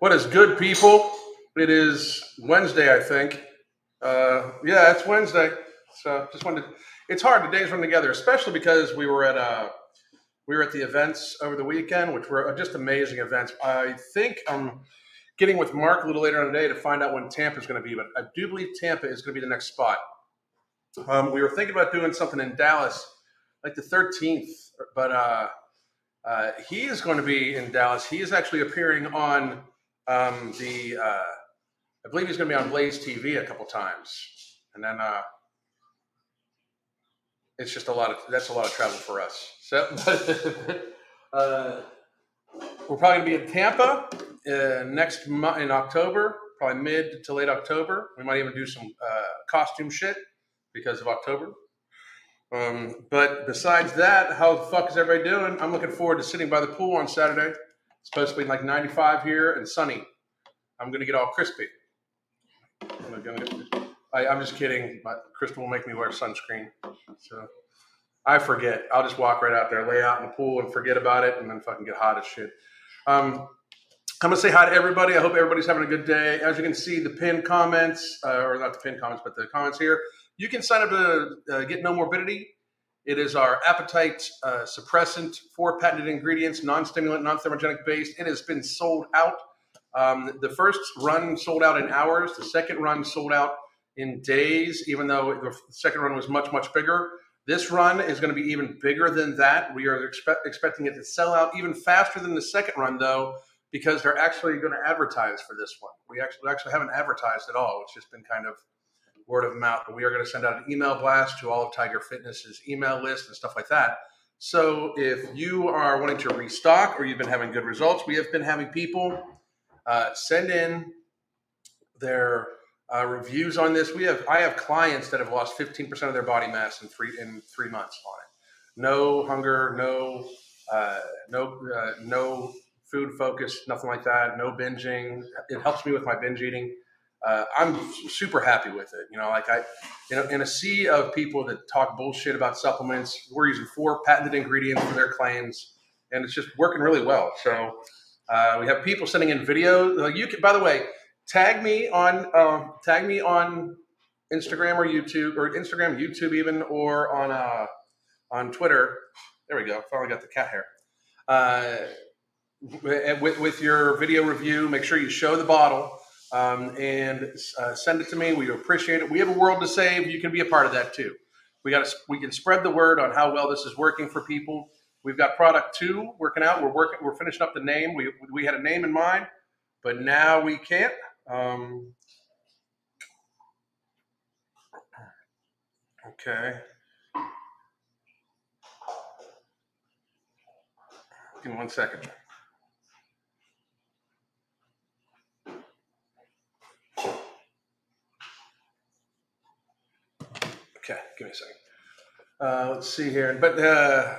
What is good, people? It is Wednesday, I think. Uh, yeah, it's Wednesday. So just wanted. To, it's hard. The days run together, especially because we were at uh, we were at the events over the weekend, which were just amazing events. I think I'm getting with Mark a little later on today to find out when Tampa is going to be, but I do believe Tampa is going to be the next spot. Um, we were thinking about doing something in Dallas, like the 13th, but uh, uh, he is going to be in Dallas. He is actually appearing on um, the uh, I believe he's going to be on Blaze TV a couple times, and then uh, it's just a lot of that's a lot of travel for us. So uh, we're probably going to be in Tampa uh, next month in October, probably mid to late October. We might even do some uh, costume shit because of October. Um, but besides that, how the fuck is everybody doing? I'm looking forward to sitting by the pool on Saturday. It's supposed to be like 95 here and sunny. I'm gonna get all crispy. I'm, gonna, I, am just kidding. But Crystal will make me wear sunscreen. So I forget. I'll just walk right out there, lay out in the pool, and forget about it, and then fucking get hot as shit. Um, I'm gonna say hi to everybody. I hope everybody's having a good day. As you can see, the pinned comments, uh, or not the pinned comments, but the comments here. You can sign up to uh, get No Morbidity. It is our appetite uh, suppressant, four patented ingredients, non-stimulant, non-thermogenic based. It has been sold out. Um, the first run sold out in hours. The second run sold out in days, even though the second run was much, much bigger. This run is going to be even bigger than that. We are expect, expecting it to sell out even faster than the second run, though, because they're actually going to advertise for this one. We actually, we actually haven't advertised at all. It's just been kind of word of mouth. But we are going to send out an email blast to all of Tiger Fitness's email list and stuff like that. So if you are wanting to restock or you've been having good results, we have been having people uh, send in their uh, reviews on this. We have I have clients that have lost 15% of their body mass in three in three months on it. No hunger, no uh, no uh, no food focus, nothing like that. No binging. It helps me with my binge eating uh, I'm super happy with it. You know, like I, in a sea of people that talk bullshit about supplements, we're using four patented ingredients for their claims, and it's just working really well. So uh, we have people sending in videos. You can, by the way, tag me on uh, tag me on Instagram or YouTube or Instagram, YouTube even, or on uh, on Twitter. There we go. Finally got the cat hair. Uh, with, with your video review, make sure you show the bottle um, and uh, send it to me. We appreciate it. We have a world to save. You can be a part of that too. We got we can spread the word on how well this is working for people. We've got product two working out. We're working. We're finishing up the name. We we had a name in mind, but now we can't. Um, okay. Give me one second. Okay, give me a second. Uh, let's see here. But uh,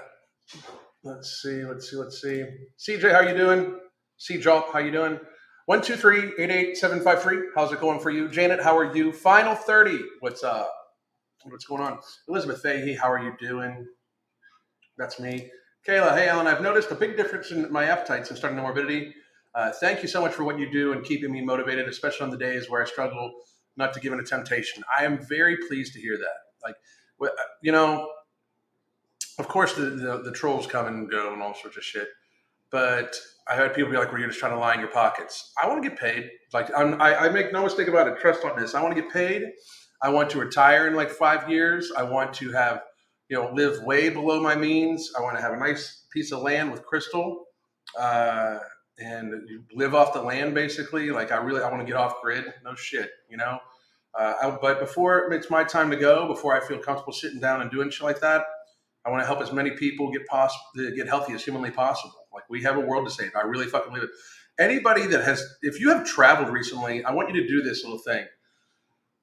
let's see, let's see, let's see. CJ, how you doing? C Jop, how you doing? One two three eight eight seven five three. How's it going for you, Janet? How are you? Final thirty. What's up? What's going on? Elizabeth Fahey, how are you doing? That's me. Kayla, hey Alan, I've noticed a big difference in my appetite since starting the morbidity. Uh, thank you so much for what you do and keeping me motivated, especially on the days where I struggle not to give in to temptation. I am very pleased to hear that. Like, you know, of course the, the, the trolls come and go and all sorts of shit. But I had people be like, "Were you just trying to line your pockets?" I want to get paid. Like, I'm, I, I make no mistake about it. Trust on this. I want to get paid. I want to retire in like five years. I want to have, you know, live way below my means. I want to have a nice piece of land with crystal, uh, and live off the land basically. Like, I really, I want to get off grid. No shit, you know. Uh, but before it's my time to go, before I feel comfortable sitting down and doing shit like that, I want to help as many people get pos- get healthy as humanly possible. Like we have a world to save. I really fucking believe it. Anybody that has, if you have traveled recently, I want you to do this little thing.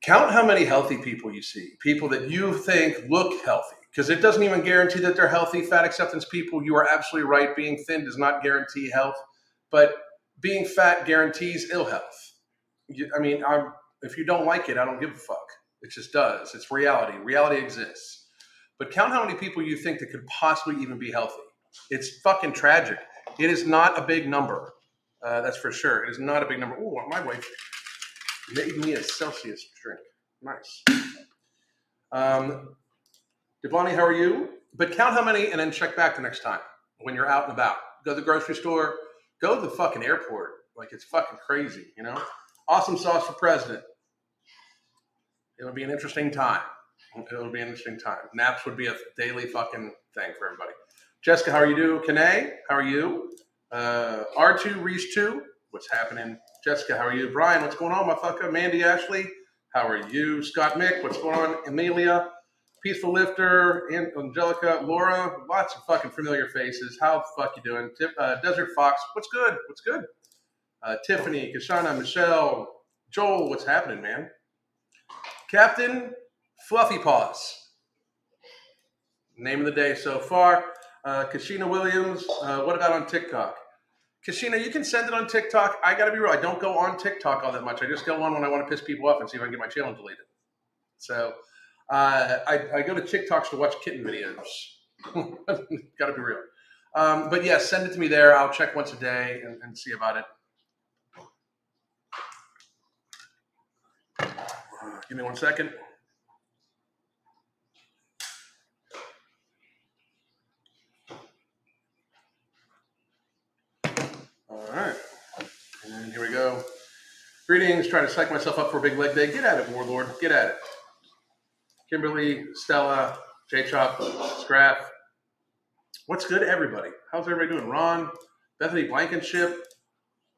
Count how many healthy people you see, people that you think look healthy, because it doesn't even guarantee that they're healthy. Fat acceptance people, you are absolutely right. Being thin does not guarantee health, but being fat guarantees ill health. You, I mean, I'm if you don't like it, I don't give a fuck. It just does. It's reality. Reality exists. But count how many people you think that could possibly even be healthy. It's fucking tragic. It is not a big number. Uh, that's for sure. It is not a big number. Oh, my wife made me a Celsius drink. Nice. Um, Devani, how are you? But count how many and then check back the next time when you're out and about. Go to the grocery store, go to the fucking airport. Like it's fucking crazy, you know? Awesome sauce for president. It'll be an interesting time. It'll be an interesting time. Naps would be a daily fucking thing for everybody. Jessica, how are you doing? Kane, how are you? Uh, R2, Reese 2, what's happening? Jessica, how are you? Brian, what's going on, motherfucker? Mandy Ashley, how are you? Scott Mick, what's going on? Amelia, Peaceful Lifter, Angelica, Laura, lots of fucking familiar faces. How the fuck you doing? Tip, uh, Desert Fox, what's good? What's good? Uh, Tiffany, Kashana, Michelle, Joel, what's happening, man? Captain Fluffy Paws. Name of the day so far. Uh, Kashina Williams, uh, what about on TikTok? Kashina, you can send it on TikTok. I got to be real. I don't go on TikTok all that much. I just go on when I want to piss people off and see if I can get my channel deleted. So uh, I, I, go to TikToks to watch kitten videos. got to be real. Um, but yeah, send it to me there. I'll check once a day and, and see about it. Give me one second. All right. And here we go. Greetings. Trying to psych myself up for a big leg day. Get at it, Warlord. Get at it. Kimberly, Stella, J Chop, Scraff. What's good, everybody? How's everybody doing? Ron, Bethany Blankenship.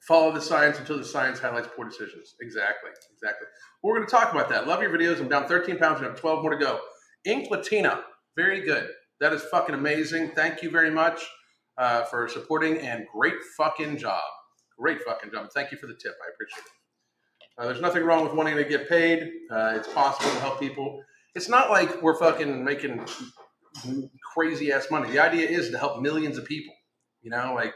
Follow the science until the science highlights poor decisions. Exactly. Exactly. We're going to talk about that. Love your videos. I'm down 13 pounds and I have 12 more to go. Ink Latina. Very good. That is fucking amazing. Thank you very much uh, for supporting and great fucking job. Great fucking job. Thank you for the tip. I appreciate it. Uh, there's nothing wrong with wanting to get paid. Uh, it's possible to help people. It's not like we're fucking making crazy ass money. The idea is to help millions of people. You know, like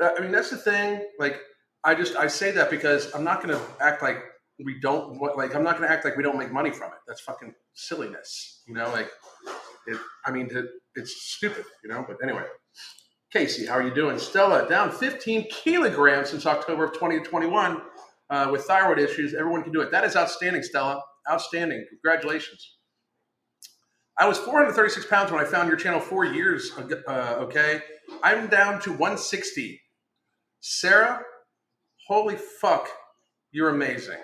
I mean that's the thing. Like I just I say that because I'm not going to act like we don't like I'm not going to act like we don't make money from it. That's fucking silliness. You know, like it, I mean it, it's stupid. You know, but anyway. Casey, how are you doing? Stella, down 15 kilograms since October of 2021 uh, with thyroid issues. Everyone can do it. That is outstanding, Stella. Outstanding. Congratulations. I was 436 pounds when I found your channel four years ago. Uh, okay. I'm down to 160. Sarah, holy fuck, you're amazing.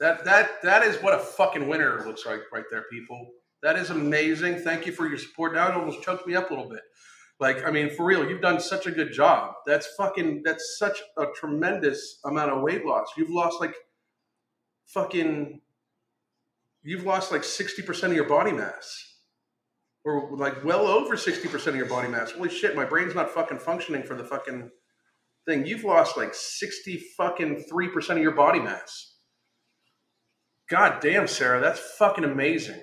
That that that is what a fucking winner looks like right there, people. That is amazing. Thank you for your support. Now it almost choked me up a little bit. Like, I mean, for real, you've done such a good job. That's fucking that's such a tremendous amount of weight loss. You've lost like fucking you've lost like 60% of your body mass. Or like well over 60% of your body mass. Holy shit, my brain's not fucking functioning for the fucking thing. You've lost like 60 fucking 3% of your body mass. God damn, Sarah, that's fucking amazing.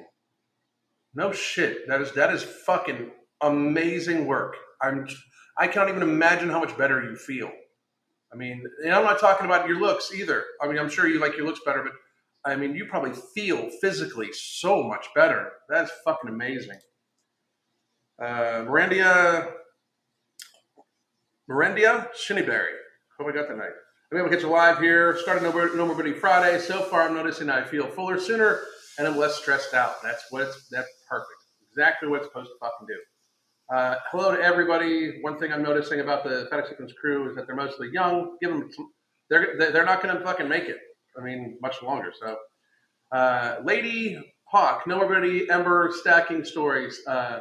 No shit. That is that is fucking amazing work. I'm I can't even imagine how much better you feel. I mean, and I'm not talking about your looks either. I mean, I'm sure you like your looks better, but I mean, you probably feel physically so much better. That's fucking amazing. Uh, Mirandia Shinnyberry. Hope I got that right. I'm able to get you live here. Started No, no Morbidity Friday. So far, I'm noticing I feel fuller sooner and I'm less stressed out. That's what it's, that's perfect. Exactly what it's supposed to fucking do. Uh, hello to everybody. One thing I'm noticing about the fat acceptance crew is that they're mostly young. Give them, they're they're not going to fucking make it. I mean, much longer. So, uh, Lady Hawk, no more everybody Ember stacking stories. Uh,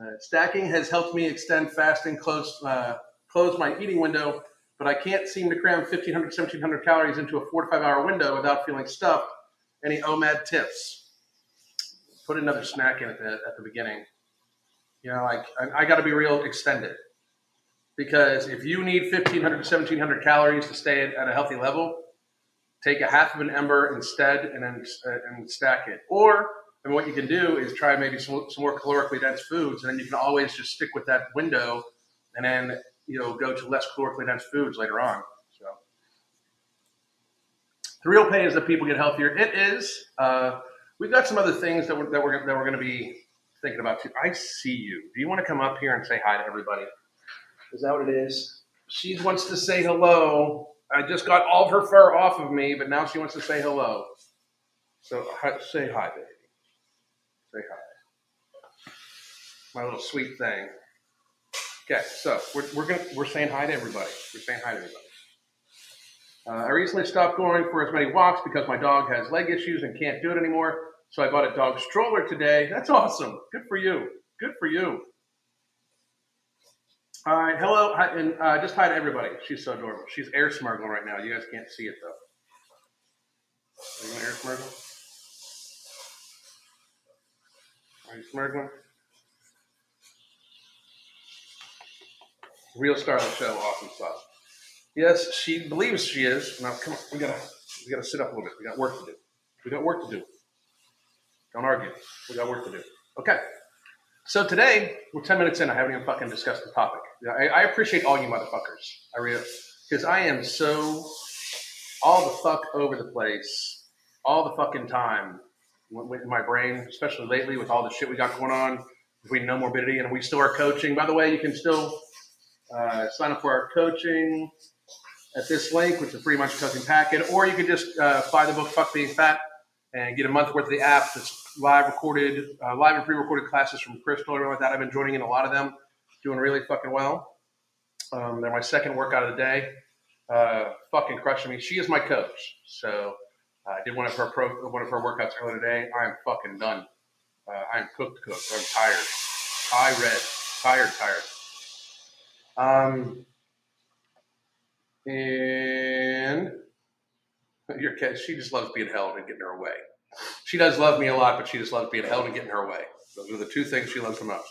uh, stacking has helped me extend fasting, close uh, close my eating window, but I can't seem to cram 1,500, 1,700 calories into a four to five hour window without feeling stuffed. Any OMAD tips? Put another snack in at the, at the beginning. You know, like I, I got to be real extended because if you need 1,500 1,700 calories to stay at, at a healthy level, take a half of an ember instead and then uh, and stack it. Or and what you can do is try maybe some, some more calorically dense foods, and then you can always just stick with that window, and then you know go to less calorically dense foods later on. So the real pay is that people get healthier. It is. Uh, we've got some other things that we're that we're, that we're going to be thinking about too. I see you. Do you want to come up here and say hi to everybody? Is that what it is? she wants to say hello. I just got all of her fur off of me, but now she wants to say hello. So hi, say hi, baby. Say hi. My little sweet thing. Okay, so we're, we're gonna we're saying hi to everybody. We're saying hi to everybody. Uh, I recently stopped going for as many walks because my dog has leg issues and can't do it anymore. So I bought a dog stroller today. That's awesome. Good for you. Good for you. All right, hello, hi, and uh, just hi to everybody. She's so adorable. She's air smuggling right now. You guys can't see it though. Are you air smuggle? Are you smuggling? Real star of the show, awesome stuff. Yes, she believes she is. Now, come on, we gotta, we gotta sit up a little bit. We got work to do. We got work to do. Don't argue. We got work to do. Okay. So today we're ten minutes in. I haven't even fucking discussed the topic. I, I appreciate all you motherfuckers. I really, because I am so all the fuck over the place, all the fucking time with my brain, especially lately with all the shit we got going on between no morbidity and we still are coaching. By the way, you can still uh, sign up for our coaching at this link, which is pretty much coaching packet, or you could just uh, buy the book "Fuck Being Fat" and get a month worth of the app that's live recorded, uh, live and pre-recorded classes from Crystal, everything like that. I've been joining in a lot of them, doing really fucking well. Um, they're my second workout of the day. Uh, fucking crushing me. She is my coach, so uh, I did one of her pro, one of her workouts earlier today. I am fucking done. Uh, I'm cooked, cooked. I'm tired. High red. Tired, tired. Um, and your cat, she just loves being held and getting her way. She does love me a lot, but she just loves being held and getting her way. Those are the two things she loves the most.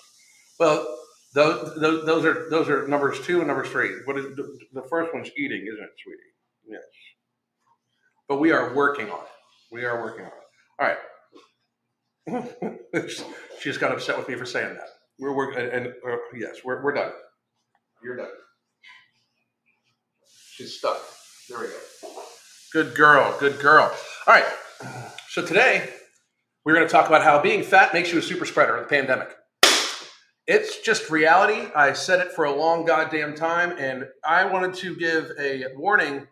Well, those, those, are those are numbers two and number three. What is the, the first one's eating, isn't it, sweetie? Yes. But we are working on it. We are working on it. All right. she just got upset with me for saying that. We're working, and, and uh, yes, we're, we're done. You're done. She's stuck. There we go. Good girl. Good girl. All right. So today we're going to talk about how being fat makes you a super spreader in the pandemic. It's just reality. I said it for a long goddamn time, and I wanted to give a warning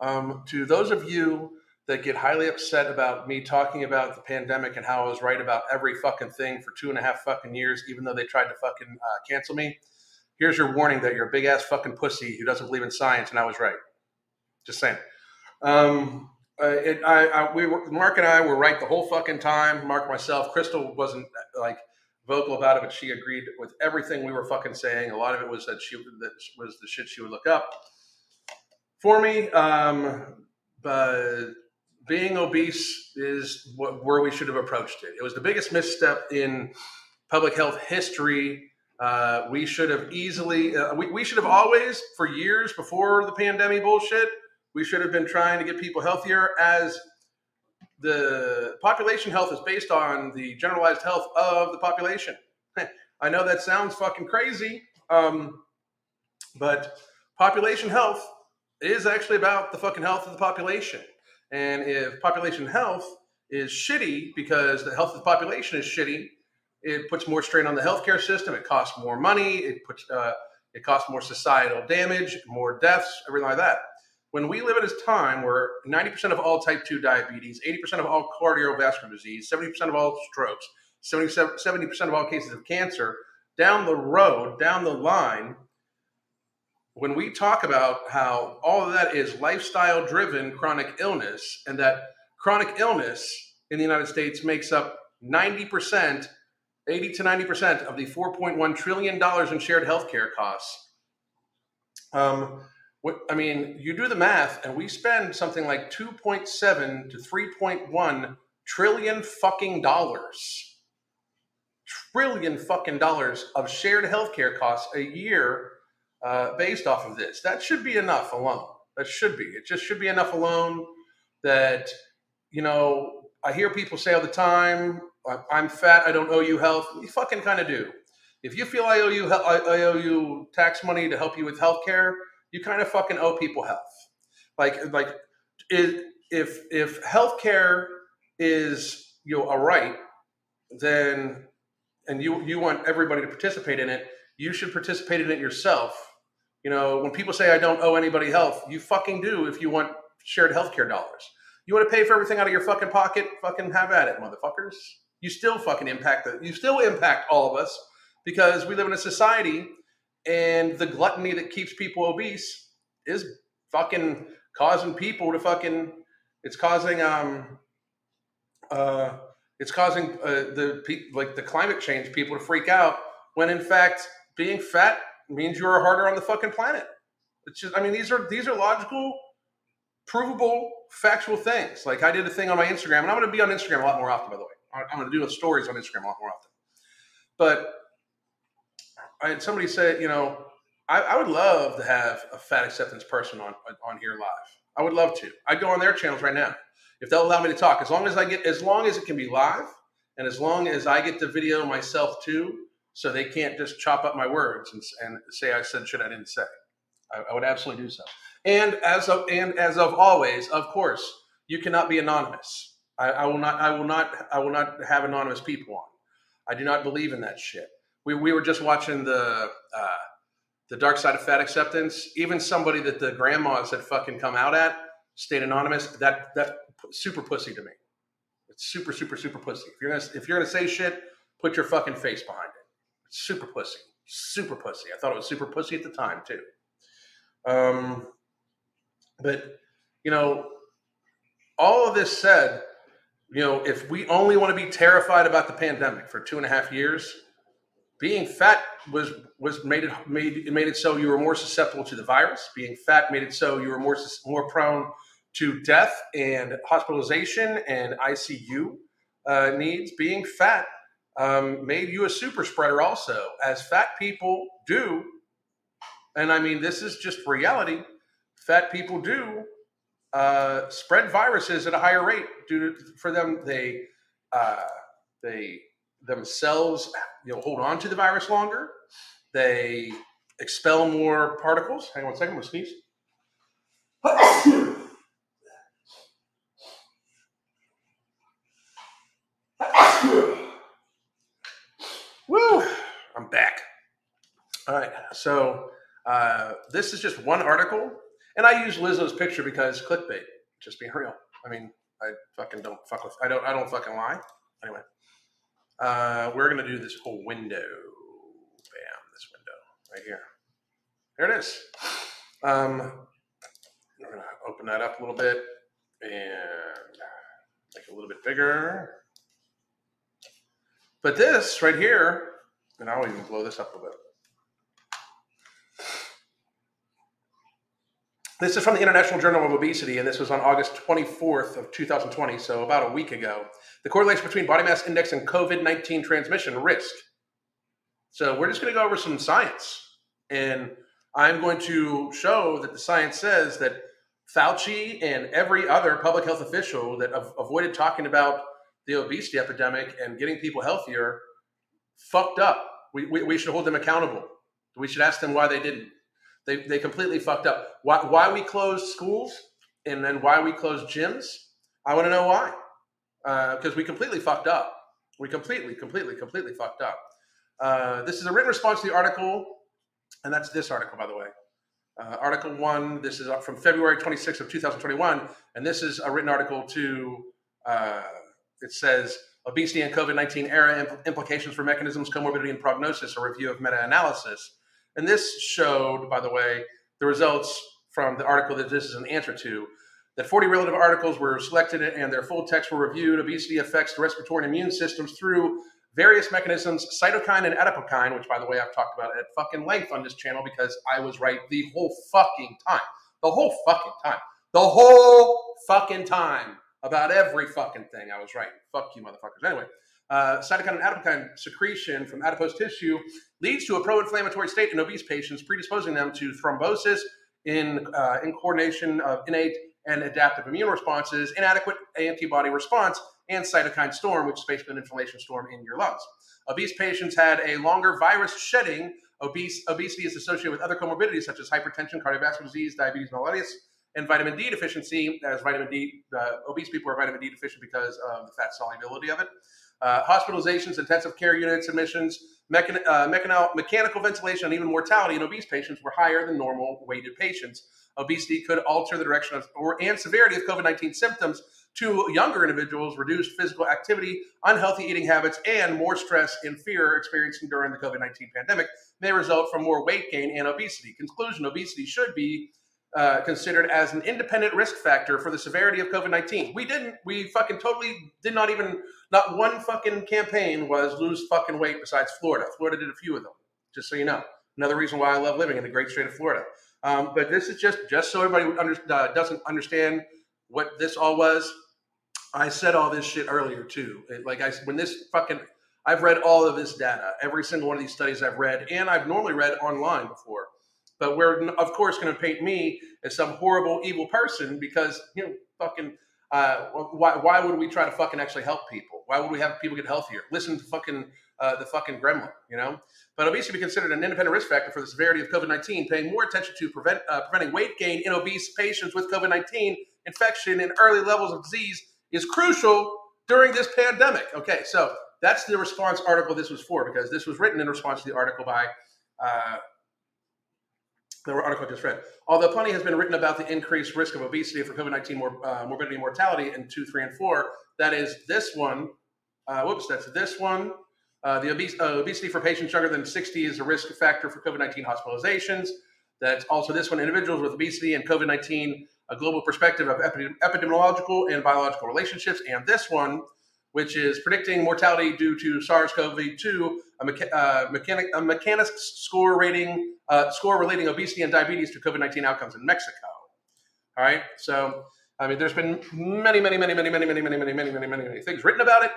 um, to those of you that get highly upset about me talking about the pandemic and how I was right about every fucking thing for two and a half fucking years, even though they tried to fucking uh, cancel me. Here's your warning that you're a big ass fucking pussy who doesn't believe in science, and I was right. Just saying. Um, uh, it, I, I, we were, Mark and I were right the whole fucking time. Mark, myself, Crystal wasn't like vocal about it, but she agreed with everything we were fucking saying. A lot of it was that she that was the shit she would look up for me. Um, but being obese is what, where we should have approached it. It was the biggest misstep in public health history. Uh, we should have easily, uh, we, we should have always, for years before the pandemic bullshit, we should have been trying to get people healthier as the population health is based on the generalized health of the population. I know that sounds fucking crazy, um, but population health is actually about the fucking health of the population. And if population health is shitty because the health of the population is shitty, it puts more strain on the healthcare system. It costs more money. It puts uh, it costs more societal damage, more deaths, everything like that when we live at a time where 90% of all type 2 diabetes, 80% of all cardiovascular disease, 70% of all strokes, 70% of all cases of cancer, down the road, down the line, when we talk about how all of that is lifestyle driven chronic illness and that chronic illness in the United States makes up 90%, 80 to 90% of the $4.1 trillion in shared healthcare costs. Um, what, I mean, you do the math, and we spend something like 2.7 to 3.1 trillion fucking dollars. Trillion fucking dollars of shared healthcare costs a year uh, based off of this. That should be enough alone. That should be. It just should be enough alone that, you know, I hear people say all the time, I'm fat, I don't owe you health. You fucking kind of do. If you feel I owe you, I owe you tax money to help you with healthcare, you kind of fucking owe people health. Like like if if healthcare is you know a right, then and you you want everybody to participate in it, you should participate in it yourself You know, when people say I don't owe anybody health, you fucking do if you want shared healthcare dollars. You want to pay for everything out of your fucking pocket? Fucking have at it, motherfuckers. You still fucking impact the, you still impact all of us because we live in a society and the gluttony that keeps people obese is fucking causing people to fucking it's causing um uh it's causing uh, the like the climate change people to freak out when in fact being fat means you are harder on the fucking planet. It's just i mean these are these are logical provable factual things. Like i did a thing on my instagram and i'm going to be on instagram a lot more often by the way i'm going to do stories on instagram a lot more often but I had somebody say, you know, I, I, would love to have a fat acceptance person on on here live. I would love to. I'd go on their channels right now if they'll allow me to talk. As long as I get, as long as it can be live, and as long as I get the video myself too, so they can't just chop up my words and, and say I said shit I didn't say. I, I would absolutely do so. And as of and as of always, of course, you cannot be anonymous. I, I will not. I will not. I will not have anonymous people on. I do not believe in that shit we, we were just watching the uh, the dark side of fat acceptance. Even somebody that the grandmas had fucking come out at stayed anonymous. That that super pussy to me. It's super super super pussy. If you're gonna if you're gonna say shit, put your fucking face behind it. It's super pussy. Super pussy. I thought it was super pussy at the time too. Um, but you know, all of this said, you know, if we only want to be terrified about the pandemic for two and a half years, being fat was was made it made it made it so you were more susceptible to the virus. Being fat made it so you were more more prone to death and hospitalization and ICU uh, needs. Being fat um, made you a super spreader, also, as fat people do. And I mean, this is just reality. Fat people do uh, spread viruses at a higher rate due to for them they uh, they themselves you know hold on to the virus longer. They expel more particles. Hang on one second, I'm gonna sneeze. Woo! I'm back. All right, so uh, this is just one article, and I use Lizzo's picture because clickbait. Just being real. I mean, I fucking don't fuck with. I don't. I don't fucking lie. Anyway. Uh, we're to do this whole window. Bam, this window right here. There it is. Um, we're to open that up a little bit and make it a little bit bigger. But this right here, and I'll even blow this up a little bit. This is from the International Journal of Obesity, and this was on August 24th of 2020, so about a week ago. The correlation between body mass index and COVID-19 transmission risk. So we're just going to go over some science, and I'm going to show that the science says that Fauci and every other public health official that have avoided talking about the obesity epidemic and getting people healthier fucked up. We, we, we should hold them accountable. We should ask them why they didn't. They, they completely fucked up. Why, why we closed schools and then why we closed gyms, I want to know why. Because uh, we completely fucked up. We completely, completely, completely fucked up. Uh, this is a written response to the article, and that's this article, by the way. Uh, article one, this is from February 26th of 2021, and this is a written article to, uh, it says, Obesity and COVID-19 era impl- implications for mechanisms, comorbidity, and prognosis, a review of meta-analysis. And this showed, by the way, the results from the article that this is an answer to. That 40 relative articles were selected and their full text were reviewed. Obesity affects the respiratory and immune systems through various mechanisms, cytokine and adipokine, which, by the way, I've talked about at fucking length on this channel because I was right the whole fucking time. The whole fucking time. The whole fucking time about every fucking thing. I was right. Fuck you, motherfuckers. Anyway, uh, cytokine and adipokine secretion from adipose tissue leads to a pro-inflammatory state in obese patients, predisposing them to thrombosis in, uh, in coordination of innate and adaptive immune responses, inadequate antibody response, and cytokine storm, which is basically an inflammation storm in your lungs. Obese patients had a longer virus shedding. Obese, obesity is associated with other comorbidities such as hypertension, cardiovascular disease, diabetes mellitus, and vitamin D deficiency, as vitamin D, uh, obese people are vitamin D deficient because of the fat solubility of it. Uh, hospitalizations, intensive care units, admissions, mechan- uh, mechanical, mechanical ventilation, and even mortality in obese patients were higher than normal weighted patients. Obesity could alter the direction of or and severity of COVID 19 symptoms to younger individuals, reduced physical activity, unhealthy eating habits, and more stress and fear experiencing during the COVID 19 pandemic may result from more weight gain and obesity. Conclusion Obesity should be uh, considered as an independent risk factor for the severity of COVID 19. We didn't, we fucking totally did not even, not one fucking campaign was lose fucking weight besides Florida. Florida did a few of them, just so you know. Another reason why I love living in the great state of Florida. Um, but this is just just so everybody under, uh, doesn't understand what this all was. I said all this shit earlier too. It, like I when this fucking I've read all of this data, every single one of these studies I've read, and I've normally read online before. But we're of course going to paint me as some horrible evil person because you know fucking uh, why why would we try to fucking actually help people? Why would we have people get healthier? Listen to fucking uh, the fucking gremlin, you know. But obesity be considered an independent risk factor for the severity of COVID 19, paying more attention to prevent, uh, preventing weight gain in obese patients with COVID 19 infection and early levels of disease is crucial during this pandemic. Okay, so that's the response article this was for because this was written in response to the article by uh, the article I just read. Although plenty has been written about the increased risk of obesity for COVID 19 mor- uh, morbidity and mortality in 2, 3, and 4, that is this one. Uh, whoops, that's this one. Uh, the obese, uh, obesity for patients younger than 60 is a risk factor for COVID 19 hospitalizations. That's also this one individuals with obesity and COVID 19, a global perspective of epidemiological and biological relationships. And this one, which is predicting mortality due to SARS CoV 2, a, mecha- uh, mechanic, a mechanics score rating, uh, score relating obesity and diabetes to COVID 19 outcomes in Mexico. All right. So, I mean, there's been many, many, many, many, many, many, many, many, many, many, many, many things written about it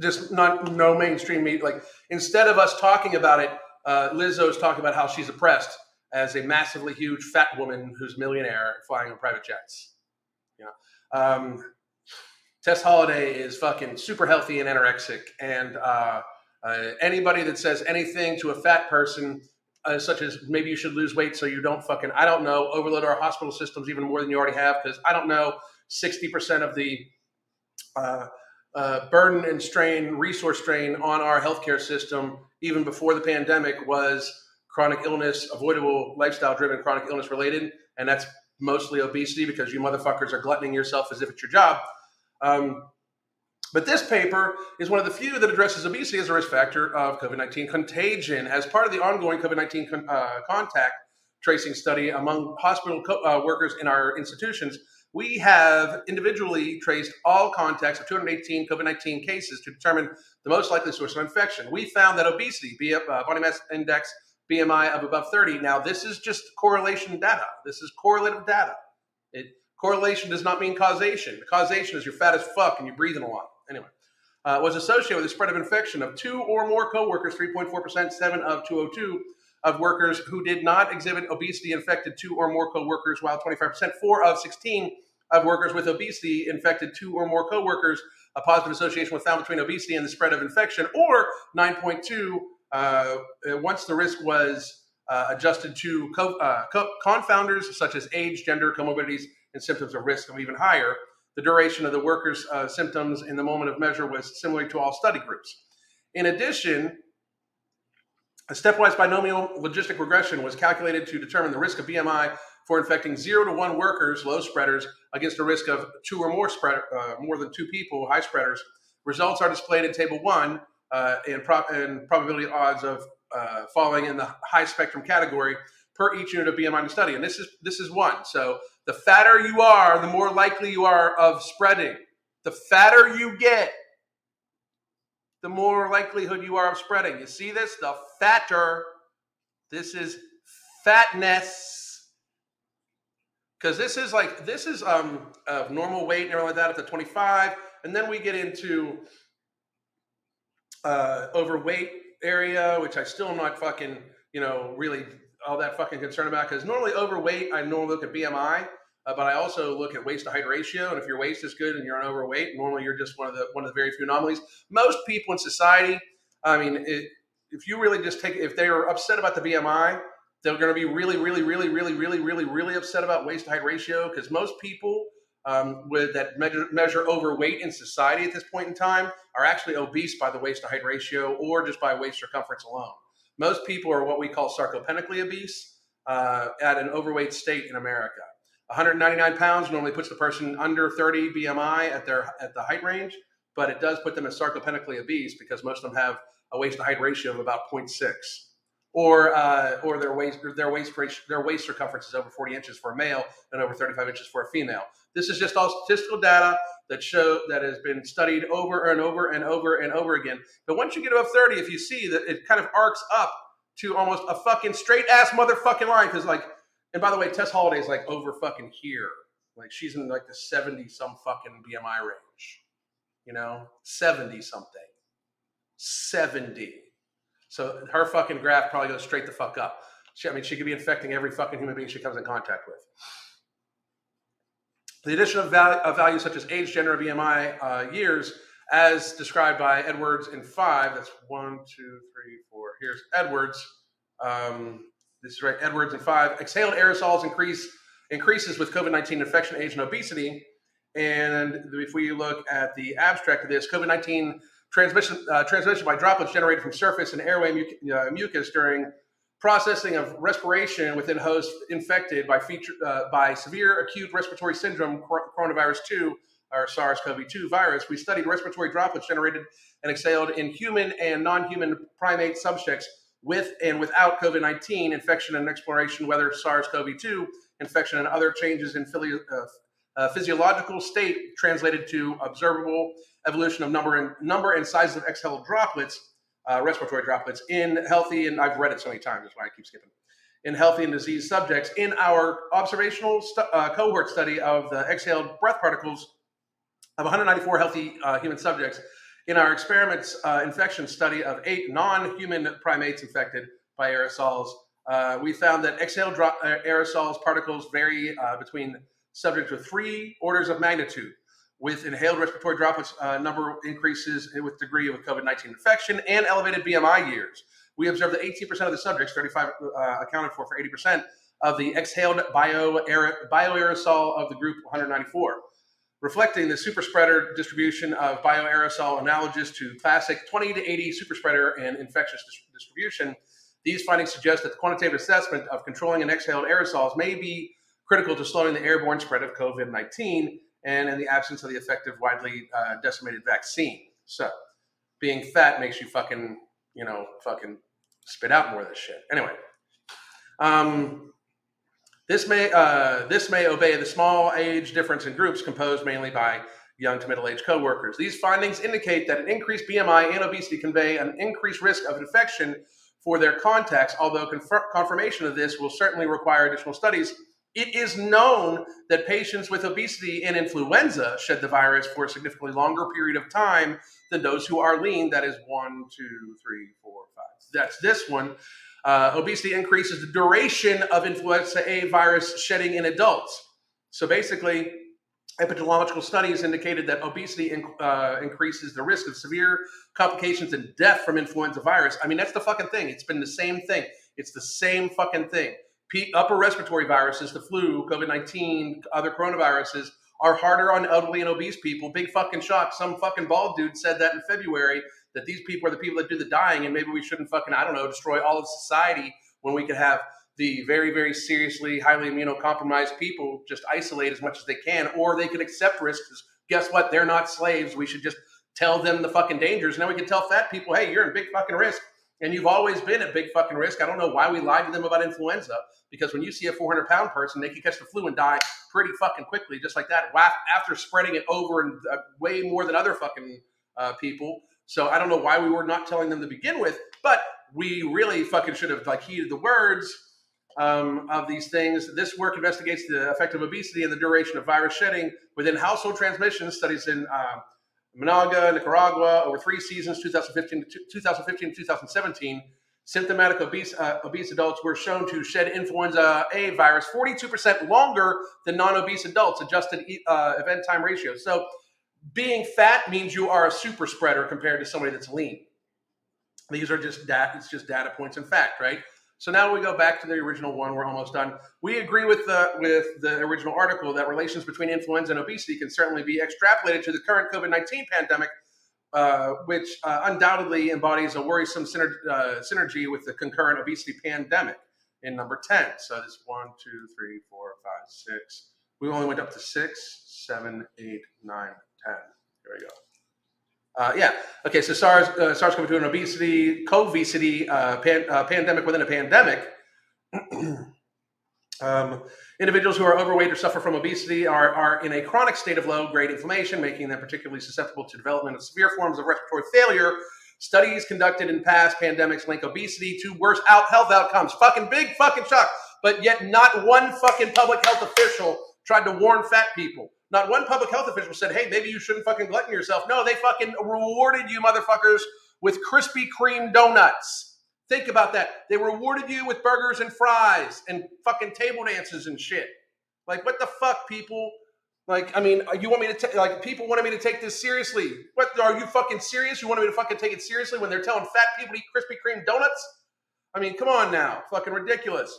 just not no mainstream media. Like instead of us talking about it, uh, Lizzo's talking about how she's oppressed as a massively huge fat woman who's a millionaire flying on private jets. You know, um, Tess Holliday is fucking super healthy and anorexic, and uh, uh, anybody that says anything to a fat person. Uh, such as maybe you should lose weight so you don't fucking I don't know overload our hospital systems even more than you already have because I don't know sixty percent of the uh, uh, burden and strain, resource strain on our healthcare system, even before the pandemic, was chronic illness, avoidable lifestyle driven chronic illness related. And that's mostly obesity because you motherfuckers are gluttoning yourself as if it's your job. Um, but this paper is one of the few that addresses obesity as a risk factor of COVID 19 contagion as part of the ongoing COVID 19 con- uh, contact tracing study among hospital co- uh, workers in our institutions we have individually traced all contacts of 218 COVID 19 cases to determine the most likely source of infection. We found that obesity, uh, body mass index, BMI of above 30. Now, this is just correlation data. This is correlative data. It, correlation does not mean causation. Causation is you're fat as fuck and you're breathing a lot. Anyway, uh, was associated with the spread of infection of two or more coworkers, 3.4%, 7 of 202 of workers who did not exhibit obesity infected two or more coworkers, while 25%, four of 16 of workers with obesity infected two or more coworkers. A positive association was found between obesity and the spread of infection, or 9.2 uh, once the risk was uh, adjusted to co- uh, co- confounders such as age, gender, comorbidities, and symptoms of risk of even higher. The duration of the worker's uh, symptoms in the moment of measure was similar to all study groups. In addition, a stepwise binomial logistic regression was calculated to determine the risk of BMI for infecting zero to one workers, low spreaders, against a risk of two or more spread, uh, more than two people, high spreaders. Results are displayed in Table One uh, and, pro- and, probability odds of uh, falling in the high spectrum category per each unit of BMI the study. And this is this is one. So the fatter you are, the more likely you are of spreading. The fatter you get, the more likelihood you are of spreading. You see this? The fatter, this is fatness. Because this is like, this is um of normal weight and everything like that up to 25. And then we get into uh, overweight area, which I still am not fucking, you know, really all that fucking concerned about. Because normally overweight, I normally look at BMI. Uh, but I also look at waist to height ratio, and if your waist is good and you're overweight, normally you're just one of the one of the very few anomalies. Most people in society, I mean, it, if you really just take, if they are upset about the BMI, they're going to be really, really, really, really, really, really, really upset about waist to height ratio because most people, um, with, that measure, measure overweight in society at this point in time are actually obese by the waist to height ratio or just by waist circumference alone. Most people are what we call sarcopenically obese uh, at an overweight state in America. 199 pounds normally puts the person under 30 BMI at their at the height range, but it does put them as sarcopenically obese because most of them have a waist to height ratio of about 0.6 or uh, or their waist their waist their waist circumference is over 40 inches for a male and over 35 inches for a female. This is just all statistical data that show that has been studied over and over and over and over again. But once you get above 30, if you see that it kind of arcs up to almost a fucking straight ass motherfucking line, because like, and by the way, Tess Holliday is like over fucking here. Like she's in like the 70 some fucking BMI range, you know, 70 something, 70. So her fucking graph probably goes straight the fuck up. She, I mean, she could be infecting every fucking human being she comes in contact with. The addition of, value, of values such as age, gender, BMI, uh, years, as described by Edwards in five, that's one, two, three, four. Here's Edwards. Um, this is right, Edwards in five. Exhaled aerosols increase increases with COVID 19 infection, age, and obesity. And if we look at the abstract of this, COVID 19 transmission, uh, transmission by droplets generated from surface and airway mu- uh, mucus during processing of respiration within hosts infected by, feature, uh, by severe acute respiratory syndrome coronavirus 2 or SARS-CoV-2 virus. We studied respiratory droplets generated and exhaled in human and non-human primate subjects with and without COVID-19 infection and exploration whether SARS-CoV-2 infection and other changes in phili- uh, uh, physiological state translated to observable evolution of number and number and size of exhaled droplets, uh, respiratory droplets in healthy, and I've read it so many times, that's why I keep skipping, in healthy and diseased subjects. In our observational uh, cohort study of the exhaled breath particles of 194 healthy uh, human subjects, in our experiments uh, infection study of eight non-human primates infected by aerosols, uh, we found that exhaled dro- aerosols particles vary between subjects with three orders of magnitude with inhaled respiratory droplets uh, number increases with degree of COVID-19 infection and elevated BMI years. We observed that 18% of the subjects, 35 uh, accounted for for 80% of the exhaled bio bioaerosol of the group 194, reflecting the super spreader distribution of bioaerosol analogous to classic 20 to 80 super spreader and infectious distribution. These findings suggest that the quantitative assessment of controlling and exhaled aerosols may be critical to slowing the airborne spread of COVID 19 and in the absence of the effective, widely uh, decimated vaccine. So, being fat makes you fucking, you know, fucking spit out more of this shit. Anyway, um, this may uh, this may obey the small age difference in groups composed mainly by young to middle-aged coworkers. These findings indicate that an increased BMI and obesity convey an increased risk of infection for their contacts, although confirmation of this will certainly require additional studies it is known that patients with obesity and influenza shed the virus for a significantly longer period of time than those who are lean. That is one, two, three, four, five. That's this one. Uh, obesity increases the duration of influenza A virus shedding in adults. So basically, epidemiological studies indicated that obesity in, uh, increases the risk of severe complications and death from influenza virus. I mean, that's the fucking thing. It's been the same thing. It's the same fucking thing upper respiratory viruses, the flu, COVID 19, other coronaviruses are harder on elderly and obese people. Big fucking shock. Some fucking bald dude said that in February that these people are the people that do the dying, and maybe we shouldn't fucking, I don't know, destroy all of society when we could have the very, very seriously, highly immunocompromised people just isolate as much as they can, or they could accept risks. Guess what? They're not slaves. We should just tell them the fucking dangers. And then we can tell fat people, hey, you're in big fucking risk. And you've always been at big fucking risk. I don't know why we lied to them about influenza because when you see a 400 pound person, they can catch the flu and die pretty fucking quickly, just like that, after spreading it over and uh, way more than other fucking uh, people. So I don't know why we were not telling them to begin with, but we really fucking should have like heeded the words um, of these things. This work investigates the effect of obesity and the duration of virus shedding within household transmission. Studies in uh, Managua, Nicaragua, over three seasons, 2015 to 2015 to 2017. Symptomatic obese, uh, obese adults were shown to shed influenza A virus 42% longer than non-obese adults, adjusted uh, event time ratio. So, being fat means you are a super spreader compared to somebody that's lean. These are just data. It's just data points and fact, right? So now we go back to the original one. We're almost done. We agree with the with the original article that relations between influenza and obesity can certainly be extrapolated to the current COVID nineteen pandemic, uh, which uh, undoubtedly embodies a worrisome synergy, uh, synergy with the concurrent obesity pandemic. In number ten, so this one, two, three, four, five, six. We only went up to six, seven, eight, nine, ten. Here we go. Uh, yeah. Okay. So SARS, uh, SARS-CoV-2 and obesity, covesity, uh, pan, uh, pandemic within a pandemic. um, individuals who are overweight or suffer from obesity are, are in a chronic state of low-grade inflammation, making them particularly susceptible to development of severe forms of respiratory failure. Studies conducted in past pandemics link obesity to worse out health outcomes. Fucking big fucking shock. But yet, not one fucking public health official tried to warn fat people. Not one public health official said, hey, maybe you shouldn't fucking glutton yourself. No, they fucking rewarded you motherfuckers with Krispy Kreme donuts. Think about that. They rewarded you with burgers and fries and fucking table dances and shit. Like, what the fuck, people? Like, I mean, you want me to take, like, people wanted me to take this seriously. What, are you fucking serious? You want me to fucking take it seriously when they're telling fat people to eat Krispy Kreme donuts? I mean, come on now. Fucking ridiculous.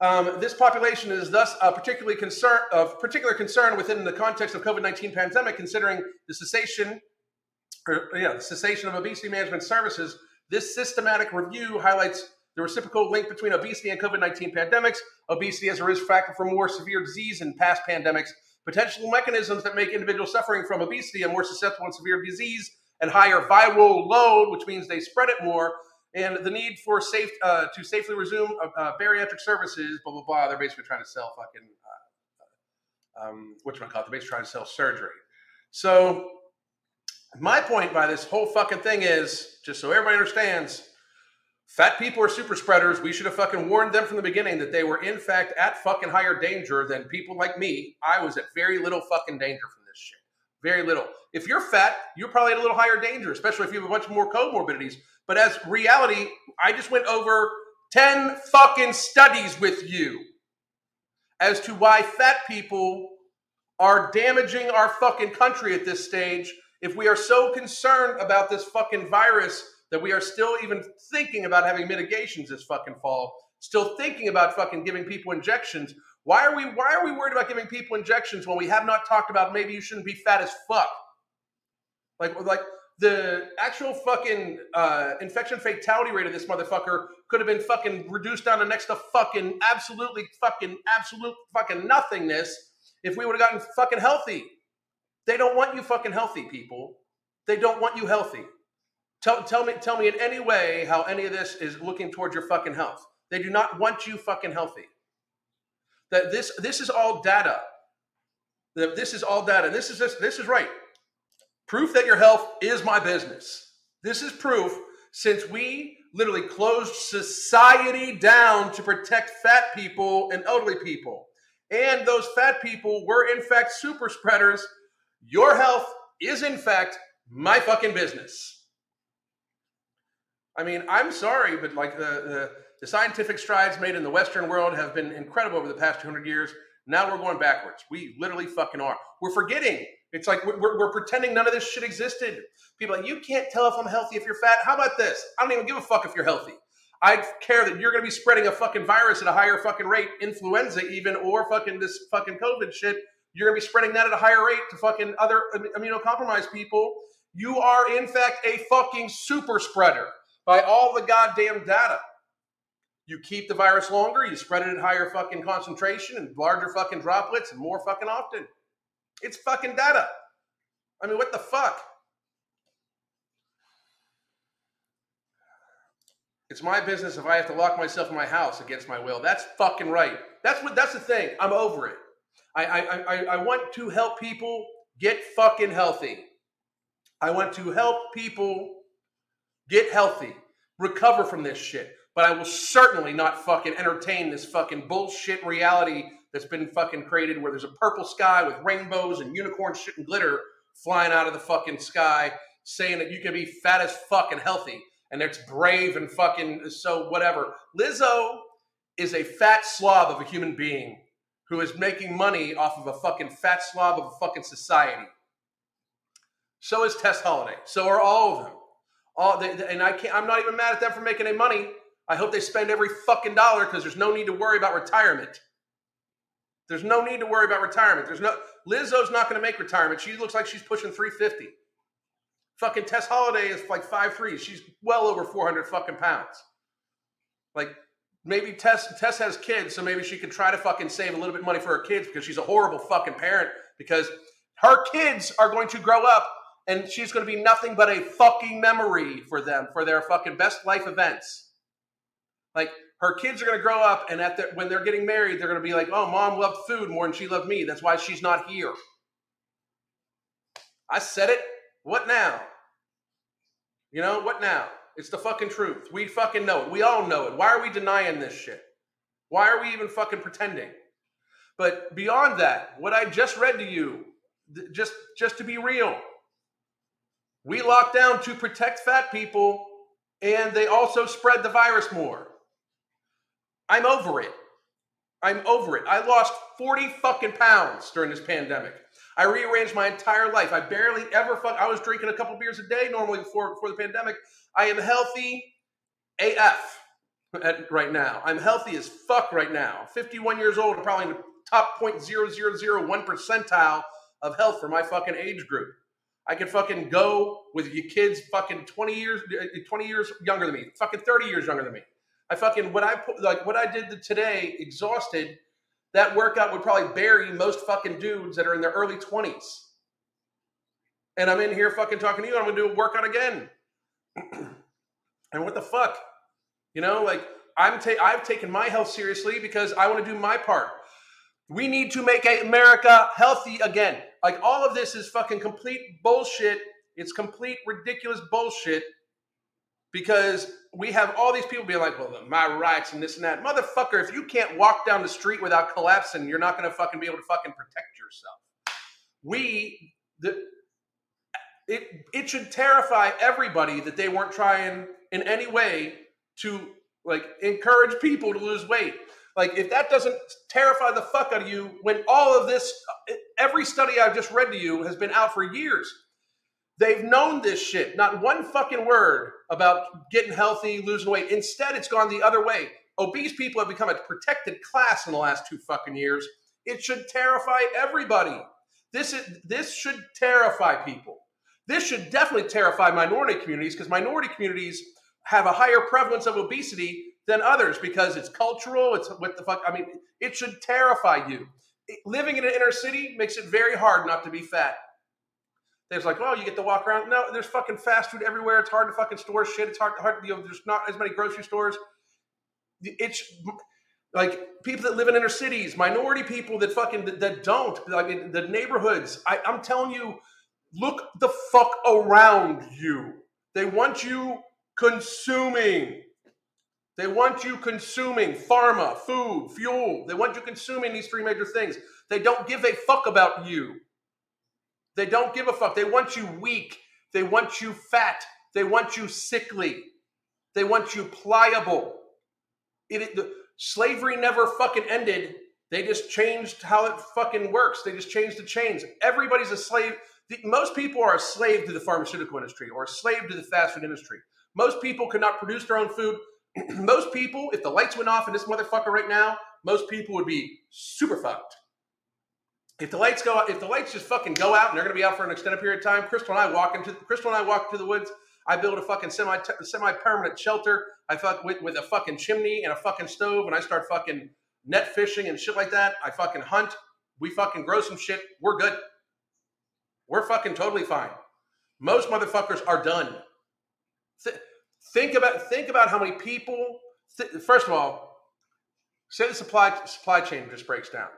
Um, this population is thus uh, particularly concern, of particular concern within the context of COVID-19 pandemic, considering the cessation, or, yeah, the cessation of obesity management services. This systematic review highlights the reciprocal link between obesity and COVID-19 pandemics, obesity as a risk factor for more severe disease in past pandemics, potential mechanisms that make individuals suffering from obesity and more susceptible to severe disease and higher viral load, which means they spread it more, and the need for safe uh, to safely resume uh, uh, bariatric services. Blah blah blah. They're basically trying to sell fucking uh, um, what you call it? They're basically trying to sell surgery. So my point by this whole fucking thing is just so everybody understands. Fat people are super spreaders. We should have fucking warned them from the beginning that they were in fact at fucking higher danger than people like me. I was at very little fucking danger from this shit. Very little. If you're fat, you're probably at a little higher danger, especially if you have a bunch more comorbidities. But as reality, I just went over 10 fucking studies with you as to why fat people are damaging our fucking country at this stage. If we are so concerned about this fucking virus that we are still even thinking about having mitigations this fucking fall, still thinking about fucking giving people injections. Why are we why are we worried about giving people injections when we have not talked about maybe you shouldn't be fat as fuck? Like like the actual fucking uh, infection fatality rate of this motherfucker could have been fucking reduced down to next to fucking absolutely fucking absolute fucking nothingness if we would have gotten fucking healthy. They don't want you fucking healthy, people. They don't want you healthy. Tell, tell me tell me in any way how any of this is looking towards your fucking health. They do not want you fucking healthy. That this this is all data. That this is all data. This is this this is right. Proof that your health is my business. This is proof since we literally closed society down to protect fat people and elderly people. And those fat people were, in fact, super spreaders. Your health is, in fact, my fucking business. I mean, I'm sorry, but like the, the, the scientific strides made in the Western world have been incredible over the past 200 years. Now we're going backwards. We literally fucking are. We're forgetting it's like we're, we're pretending none of this shit existed. People like, you can't tell if I'm healthy if you're fat. How about this? I don't even give a fuck if you're healthy. I care that you're going to be spreading a fucking virus at a higher fucking rate, influenza even, or fucking this fucking COVID shit. You're going to be spreading that at a higher rate to fucking other immunocompromised people. You are, in fact, a fucking super spreader by all the goddamn data. You keep the virus longer, you spread it at higher fucking concentration and larger fucking droplets and more fucking often. It's fucking data. I mean, what the fuck? It's my business if I have to lock myself in my house against my will. That's fucking right. That's what. That's the thing. I'm over it. I I I, I want to help people get fucking healthy. I want to help people get healthy, recover from this shit. But I will certainly not fucking entertain this fucking bullshit reality that's been fucking created where there's a purple sky with rainbows and unicorn shit and glitter flying out of the fucking sky saying that you can be fat as fuck and healthy and it's brave and fucking so whatever. Lizzo is a fat slob of a human being who is making money off of a fucking fat slob of a fucking society. So is Tess Holliday. So are all of them. All they, and I can't. I'm not even mad at them for making any money. I hope they spend every fucking dollar because there's no need to worry about retirement. There's no need to worry about retirement. There's no Lizzo's not going to make retirement. She looks like she's pushing 350. Fucking Tess Holliday is like five three. She's well over 400 fucking pounds. Like maybe Tess Tess has kids, so maybe she could try to fucking save a little bit of money for her kids because she's a horrible fucking parent because her kids are going to grow up and she's going to be nothing but a fucking memory for them for their fucking best life events. Like her kids are going to grow up and at the, when they're getting married, they're going to be like, "Oh, mom loved food more than she loved me. That's why she's not here." I said it. What now? You know, what now? It's the fucking truth. We fucking know it. We all know it. Why are we denying this shit? Why are we even fucking pretending? But beyond that, what I just read to you, just just to be real, we locked down to protect fat people and they also spread the virus more. I'm over it. I'm over it. I lost 40 fucking pounds during this pandemic. I rearranged my entire life. I barely ever fuck. I was drinking a couple beers a day normally before before the pandemic. I am healthy AF at, right now. I'm healthy as fuck right now. 51 years old, probably in the top 0.0001 percentile of health for my fucking age group. I can fucking go with your kids fucking 20 years 20 years younger than me, fucking 30 years younger than me. I fucking what I put like what I did today, exhausted. That workout would probably bury most fucking dudes that are in their early 20s. And I'm in here fucking talking to you. I'm gonna do a workout again. and what the fuck? You know, like I'm ta- I've taken my health seriously because I want to do my part. We need to make America healthy again. Like all of this is fucking complete bullshit. It's complete ridiculous bullshit because we have all these people being like, well, my rights and this and that. Motherfucker, if you can't walk down the street without collapsing, you're not going to fucking be able to fucking protect yourself. We, the, it, it should terrify everybody that they weren't trying in any way to like encourage people to lose weight. Like, if that doesn't terrify the fuck out of you, when all of this, every study I've just read to you has been out for years. They've known this shit. Not one fucking word about getting healthy, losing weight. Instead, it's gone the other way. Obese people have become a protected class in the last two fucking years. It should terrify everybody. This is this should terrify people. This should definitely terrify minority communities because minority communities have a higher prevalence of obesity than others because it's cultural. It's what the fuck. I mean, it should terrify you. Living in an inner city makes it very hard not to be fat. There's like, oh, you get to walk around. No, there's fucking fast food everywhere. It's hard to fucking store shit. It's hard, hard. You know, there's not as many grocery stores. It's like people that live in inner cities, minority people that fucking that, that don't. I mean, the neighborhoods. I, I'm telling you, look the fuck around you. They want you consuming. They want you consuming pharma, food, fuel. They want you consuming these three major things. They don't give a fuck about you. They don't give a fuck. They want you weak. They want you fat. They want you sickly. They want you pliable. It, it the, slavery never fucking ended. They just changed how it fucking works. They just changed the chains. Everybody's a slave. The, most people are a slave to the pharmaceutical industry or a slave to the fast food industry. Most people cannot produce their own food. most people, if the lights went off in this motherfucker right now, most people would be super fucked. If the lights go out, if the lights just fucking go out and they're gonna be out for an extended period of time, Crystal and I walk into Crystal and I walk to the woods. I build a fucking semi semi permanent shelter. I fuck with, with a fucking chimney and a fucking stove, and I start fucking net fishing and shit like that. I fucking hunt. We fucking grow some shit. We're good. We're fucking totally fine. Most motherfuckers are done. Th- Think about think about how many people. Th- first of all, say the supply supply chain just breaks down.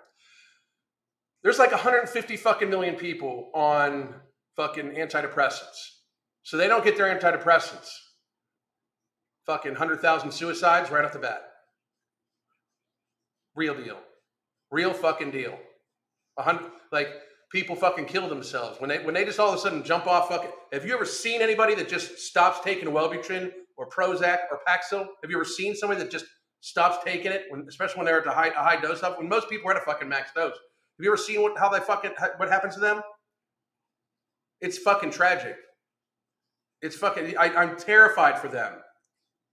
There's like 150 fucking million people on fucking antidepressants, so they don't get their antidepressants. Fucking 100,000 suicides right off the bat. Real deal, real fucking deal. A hundred like people fucking kill themselves when they when they just all of a sudden jump off fucking. Have you ever seen anybody that just stops taking Wellbutrin or Prozac or Paxil? Have you ever seen somebody that just stops taking it, when, especially when they're at a high, a high dose of? When most people are at a fucking max dose. Have you ever seen what, how they fucking what happens to them? It's fucking tragic. It's fucking. I, I'm terrified for them.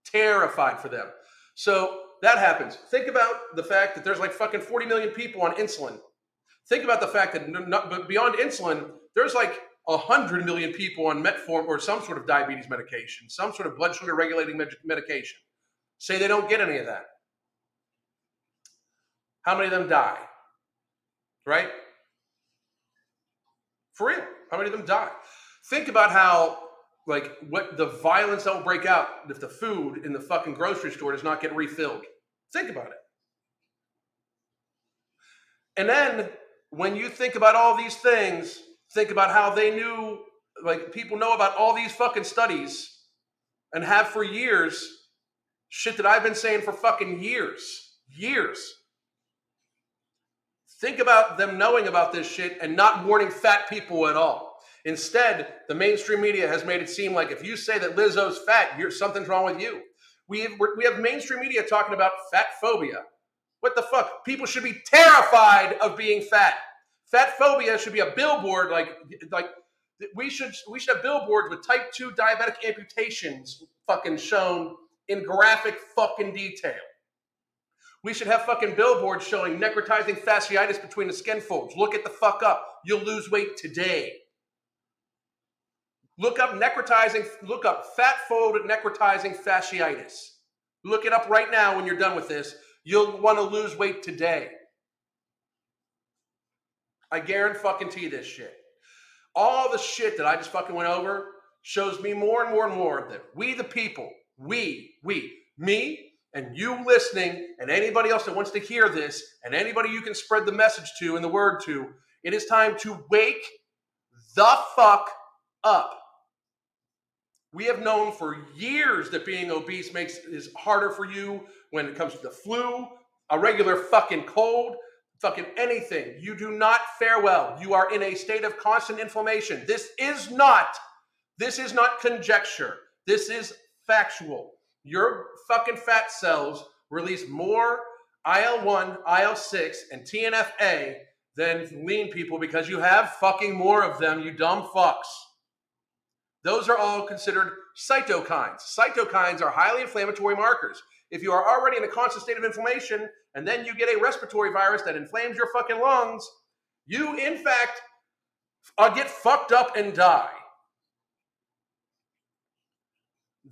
Terrified for them. So that happens. Think about the fact that there's like fucking 40 million people on insulin. Think about the fact that not, beyond insulin, there's like 100 million people on metformin or some sort of diabetes medication, some sort of blood sugar regulating med- medication. Say they don't get any of that. How many of them die? Right? For real. How many of them die? Think about how, like, what the violence that will break out if the food in the fucking grocery store does not get refilled. Think about it. And then when you think about all these things, think about how they knew, like, people know about all these fucking studies and have for years shit that I've been saying for fucking years. Years. Think about them knowing about this shit and not warning fat people at all. Instead, the mainstream media has made it seem like if you say that Lizzo's fat, you're, something's wrong with you. We have, we have mainstream media talking about fat phobia. What the fuck? People should be terrified of being fat. Fat phobia should be a billboard like like we should we should have billboards with type 2 diabetic amputations fucking shown in graphic fucking detail. We should have fucking billboards showing necrotizing fasciitis between the skin folds. Look at the fuck up. You'll lose weight today. Look up necrotizing, look up fat fold necrotizing fasciitis. Look it up right now when you're done with this. You'll want to lose weight today. I guarantee fucking you this shit. All the shit that I just fucking went over shows me more and more and more of that we, the people, we, we, me, and you listening, and anybody else that wants to hear this, and anybody you can spread the message to and the word to, it is time to wake the fuck up. We have known for years that being obese makes is harder for you when it comes to the flu, a regular fucking cold, fucking anything. You do not fare well. You are in a state of constant inflammation. This is not this is not conjecture. This is factual. Your fucking fat cells release more IL 1, IL 6, and TNF A than lean people because you have fucking more of them, you dumb fucks. Those are all considered cytokines. Cytokines are highly inflammatory markers. If you are already in a constant state of inflammation and then you get a respiratory virus that inflames your fucking lungs, you in fact uh, get fucked up and die.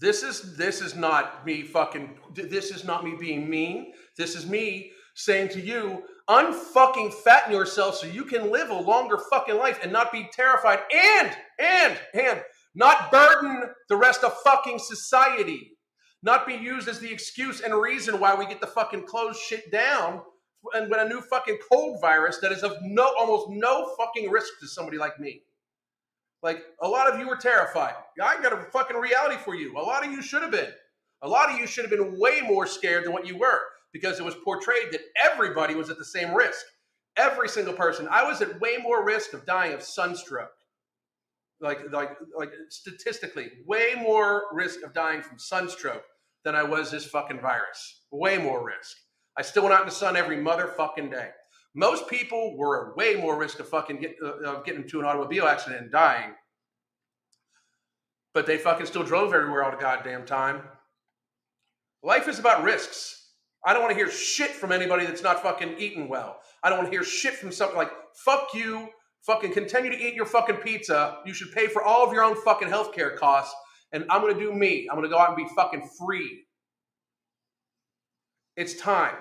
This is this is not me fucking this is not me being mean. This is me saying to you, unfucking fatten yourself so you can live a longer fucking life and not be terrified and and and not burden the rest of fucking society. Not be used as the excuse and reason why we get the fucking close shit down and when a new fucking cold virus that is of no almost no fucking risk to somebody like me. Like a lot of you were terrified. I got a fucking reality for you. A lot of you should have been. A lot of you should have been way more scared than what you were because it was portrayed that everybody was at the same risk. Every single person. I was at way more risk of dying of sunstroke. Like, like, like statistically, way more risk of dying from sunstroke than I was this fucking virus. Way more risk. I still went out in the sun every motherfucking day. Most people were way more risk of fucking get, uh, of getting into an automobile accident and dying. But they fucking still drove everywhere all the goddamn time. Life is about risks. I don't want to hear shit from anybody that's not fucking eating well. I don't want to hear shit from something like, fuck you, fucking continue to eat your fucking pizza. You should pay for all of your own fucking healthcare costs. And I'm to do me. I'm to go out and be fucking free. It's time.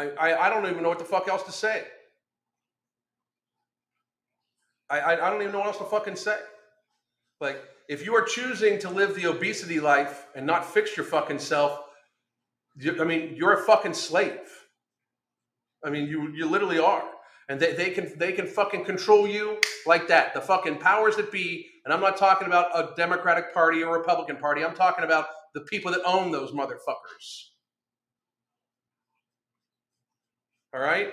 I, I, I don't even know what the fuck else to say. I, I, I don't even know what else to fucking say. Like, if you are choosing to live the obesity life and not fix your fucking self, you, I mean, you're a fucking slave. I mean, you you literally are, and they, they can they can fucking control you like that. The fucking powers that be, and I'm not talking about a Democratic Party or Republican Party. I'm talking about the people that own those motherfuckers. All right?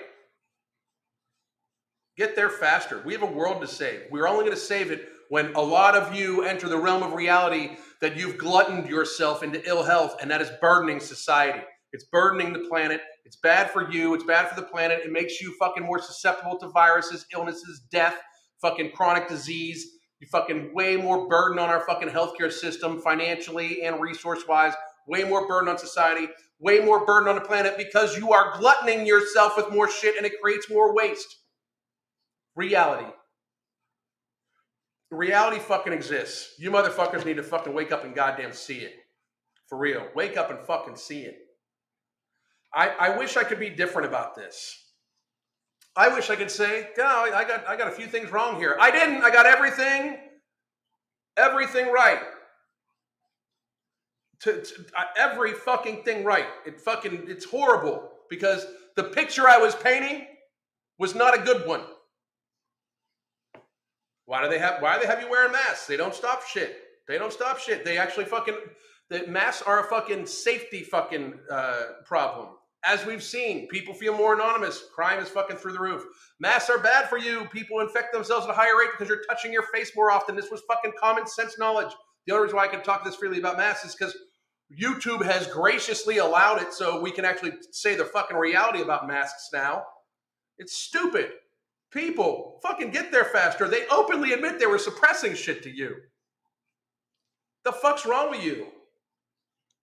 Get there faster. We have a world to save. We're only going to save it when a lot of you enter the realm of reality that you've gluttoned yourself into ill health, and that is burdening society. It's burdening the planet. It's bad for you. It's bad for the planet. It makes you fucking more susceptible to viruses, illnesses, death, fucking chronic disease. You fucking way more burden on our fucking healthcare system financially and resource wise. Way more burden on society way more burden on the planet because you are gluttoning yourself with more shit and it creates more waste. Reality. Reality fucking exists. You motherfuckers need to fucking wake up and goddamn see it. For real. Wake up and fucking see it. I, I wish I could be different about this. I wish I could say, no, I got I got a few things wrong here. I didn't. I got everything, everything right. To, to uh, every fucking thing right. It fucking it's horrible because the picture I was painting was not a good one. Why do they have why do they have you wearing masks? They don't stop shit. They don't stop shit. They actually fucking the masks are a fucking safety fucking uh, problem. As we've seen, people feel more anonymous. Crime is fucking through the roof. Masks are bad for you. People infect themselves at a higher rate because you're touching your face more often. This was fucking common sense knowledge. The only reason why I can talk this freely about masks is because YouTube has graciously allowed it so we can actually say the fucking reality about masks now. It's stupid. People fucking get there faster. They openly admit they were suppressing shit to you. The fuck's wrong with you?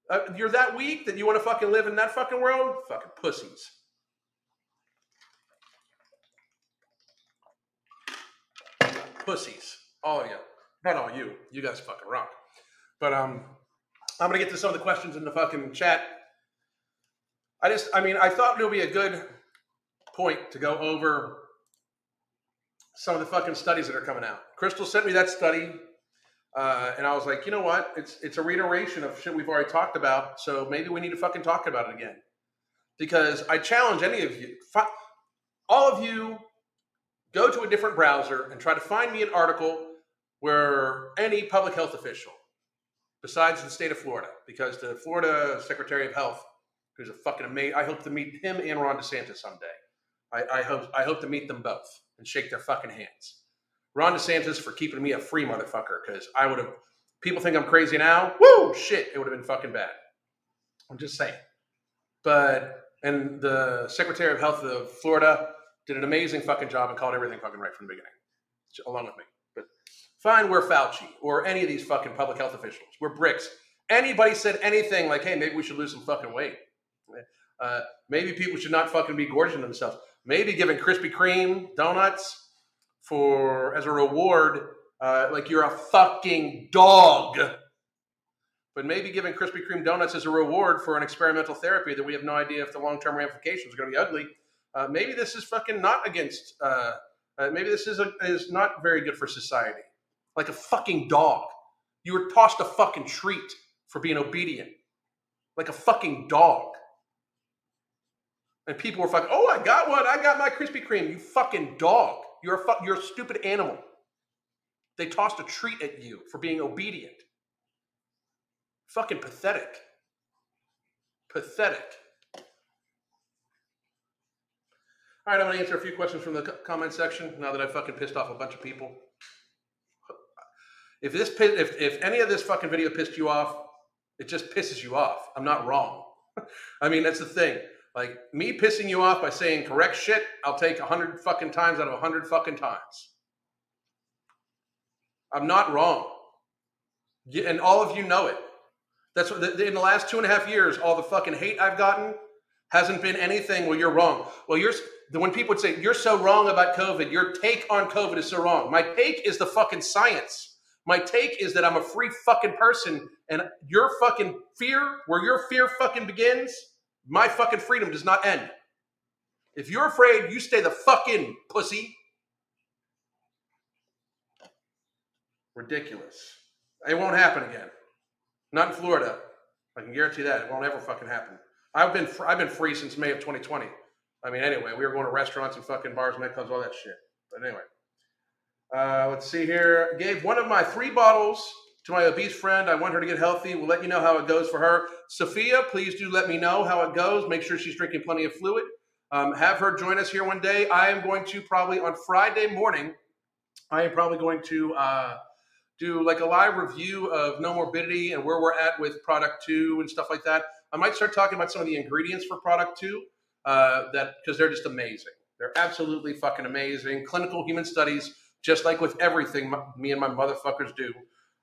Uh, you're that weak that you want to fucking live in that fucking world? Fucking pussies. Pussies. All of you. Not all you. You guys fucking rock. But um, I'm gonna get to some of the questions in the fucking chat. I just, I mean, I thought it would be a good point to go over some of the fucking studies that are coming out. Crystal sent me that study uh, and I was like, you know what? It's it's a reiteration of shit we've already talked about. So maybe we need to fucking talk about it again. Because I challenge any of you, fi- all of you, go to a different browser and try to find me an article where any public health official, besides the state of Florida, because the Florida Secretary of Health, who's a fucking amazing, I hope to meet him and Ron DeSantis someday. I, I hope I hope to meet them both and shake their fucking hands. Ron DeSantis for keeping me a free motherfucker because I would have. People think I'm crazy now. Woo, shit, it would have been fucking bad. I'm just saying. But and the Secretary of Health of Florida did an amazing fucking job and called everything fucking right from the beginning, along with me. Fine, we're Fauci or any of these fucking public health officials. We're Birx. Anybody said anything like, "Hey, maybe we should lose some fucking weight." Uh, maybe people should not fucking be gorging themselves. Maybe giving Krispy Kreme donuts for as a reward, uh, like you're a fucking dog. But maybe giving Krispy Kreme donuts as a reward for an experimental therapy that we have no idea if the long term ramifications are going to be ugly. Uh, maybe this is fucking not against. Uh, uh, maybe this is a, is not very good for society. Like a fucking dog, you were tossed a fucking treat for being obedient, like a fucking dog. And people were fucking, oh, I got one. I got my Krispy Kreme. You fucking dog. You're a, fu- you're a stupid animal. They tossed a treat at you for being obedient. Fucking pathetic. Pathetic. All right, I'm going to answer a few questions from the comment section now that I fucking pissed off a bunch of people. If this if if any of this fucking video pissed you off, it just pisses you off. I'm not wrong. I mean, that's the thing. Like me pissing you off by saying correct shit, I'll take a hundred fucking times out of a hundred fucking times. I'm not wrong. And all of you know it. That's what, in the last two and a half years, all the fucking hate I've gotten hasn't been anything well, you're wrong. Well, you're, when people would say, you're so wrong about COVID, your take on COVID is so wrong. My take is the fucking science. My take is that I'm a free fucking person and your fucking fear, where your fear fucking begins, my fucking freedom does not end. If you're afraid, you stay the fucking pussy. Ridiculous. It won't happen again. Not in Florida. I can guarantee that it won't ever fucking happen. I've been fr- I've been free since May of 2020. I mean, anyway, we were going to restaurants and fucking bars, and nightclubs, all that shit. But anyway, uh, let's see here. Gave one of my three bottles to my obese friend, I want her to get healthy. We'll let you know how it goes for her. Sophia, please do let me know how it goes. Make sure she's drinking plenty of fluid. Um, have her join us here one day. I am going to probably on Friday morning, I am probably going to uh, do like a live review of Nomorbidity and where we're at with product two and stuff like that. I might start talking about some of the ingredients for product two uh, that because they're just amazing. They're absolutely fucking amazing. Clinical human studies, just like with everything me and my motherfuckers do.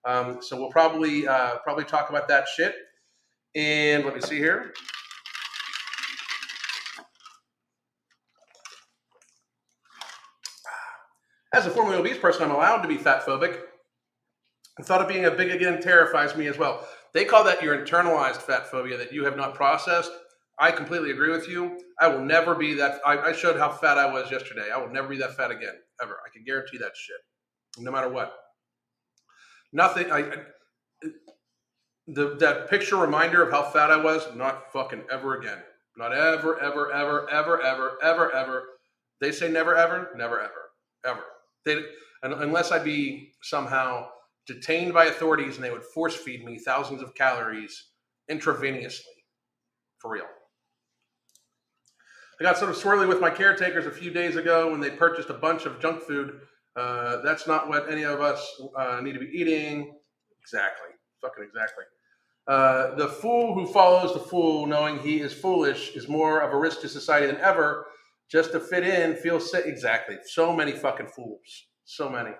Um, so we'll probably uh, probably talk about that shit. And let me see here. As a formerly obese person, I'm allowed to be fat phobic. The thought of being a big again terrifies me as well. They call that your internalized fat phobia that you have not processed. I completely agree with you. I will never be that. I, I showed how fat I was yesterday. I will never be that fat again ever. I can guarantee that shit, no matter what. Nothing. I, I the that picture reminder of how fat I was. Not fucking ever again. Not ever, ever, ever, ever, ever, ever, ever. They say never, ever, never, ever, ever. They unless I be somehow detained by authorities and they would force feed me thousands of calories intravenously, for real. I got sort of swirly with my caretakers a few days ago when they purchased a bunch of junk food. Uh, that's not what any of us uh, need to be eating. Exactly. Fucking exactly. Uh, the fool who follows the fool, knowing he is foolish, is more of a risk to society than ever. Just to fit in, feel sick. Exactly. So many fucking fools. So many.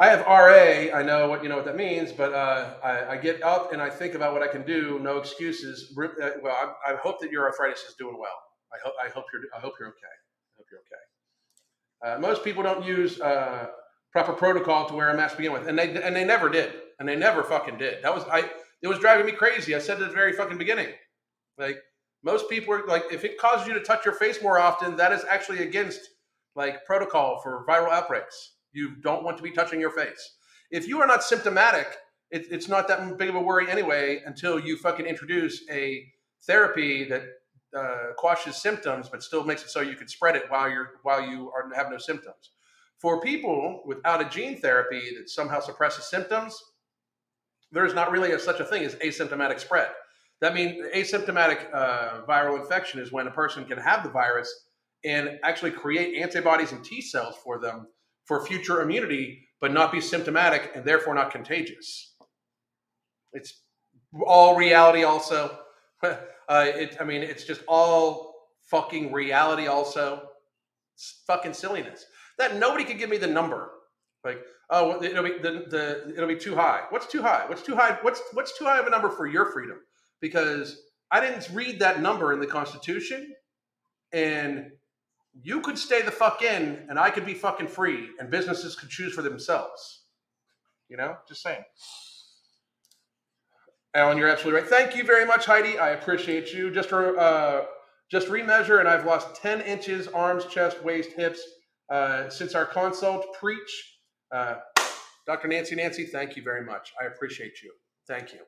I have RA. I know what you know what that means, but uh, I, I, get up and I think about what I can do. No excuses. Uh, well, I, I, hope that your arthritis is doing well. I hope I hope you're I hope you're okay. I hope you're okay. Uh, most people don't use uh, proper protocol to wear a mask to begin with, and they and they never did, and they never fucking did. That was I. It was driving me crazy. I said at the very fucking beginning, like most people are like, if it causes you to touch your face more often, that is actually against like protocol for viral outbreaks. You don't want to be touching your face. If you are not symptomatic, it, it's not that big of a worry anyway until you fucking introduce a therapy that uh, quashes symptoms but still makes it so you can spread it while you're while you are have no symptoms. For people without a gene therapy that somehow suppresses symptoms, there is not really a, such a thing as asymptomatic spread. That means asymptomatic uh, viral infection is when a person can have the virus and actually create antibodies and T cells for them for future immunity, but not be symptomatic and therefore not contagious. It's all reality, also. uh, it, I mean, it's just all fucking reality, also. It's fucking silliness. That nobody could give me the number. Like, oh, it'll be the, the it'll be too high. What's too high? What's too high? What's what's too high of a number for your freedom? Because I didn't read that number in the Constitution, and you could stay the fuck in and I could be fucking free and businesses could choose for themselves. You know, just saying. Alan, you're absolutely right. Thank you very much, Heidi. I appreciate you. Just uh, just remeasure, and I've lost 10 inches, arms, chest, waist, hips uh, since our consult. Preach. Uh, Dr. Nancy Nancy, thank you very much. I appreciate you. Thank you.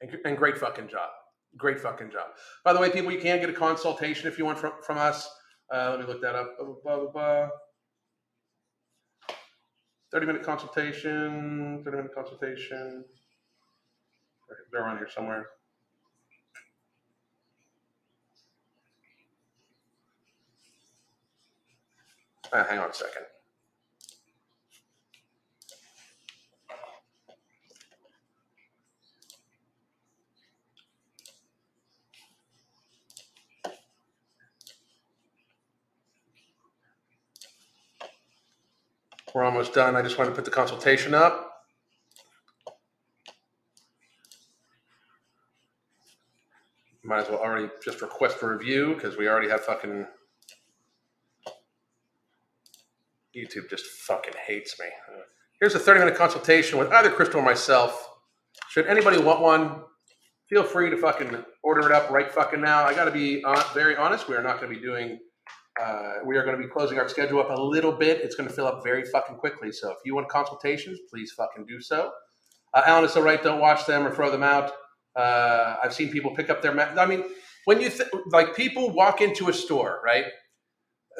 And, and great fucking job. Great fucking job. By the way, people, you can get a consultation if you want from, from us. Uh, let me look that up. Blah, blah, blah, blah. 30 minute consultation, 30 minute consultation. They're on here somewhere. Uh, hang on a second. We're almost done. I just want to put the consultation up. Might as well already just request a review because we already have fucking YouTube just fucking hates me. Here's a 30 minute consultation with either Crystal or myself. Should anybody want one, feel free to fucking order it up right fucking now. I got to be very honest. We are not going to be doing uh, we are going to be closing our schedule up a little bit. It's going to fill up very fucking quickly. So if you want consultations, please fucking do so. Uh, Alan is so right. Don't watch them or throw them out. Uh, I've seen people pick up their. Ma- I mean, when you th- like people walk into a store, right?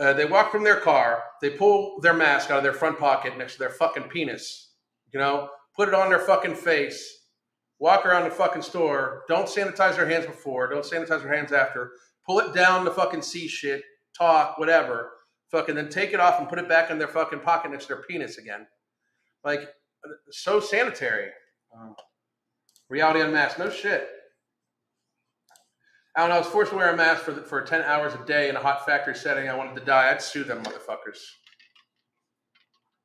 Uh, they walk from their car. They pull their mask out of their front pocket next to their fucking penis. You know, put it on their fucking face. Walk around the fucking store. Don't sanitize their hands before. Don't sanitize their hands after. Pull it down to fucking see shit talk, whatever, fucking then take it off and put it back in their fucking pocket next to their penis again. Like, so sanitary. Um, reality unmasked. No shit. I don't know. I was forced to wear a mask for, for 10 hours a day in a hot factory setting. I wanted to die. I'd sue them motherfuckers.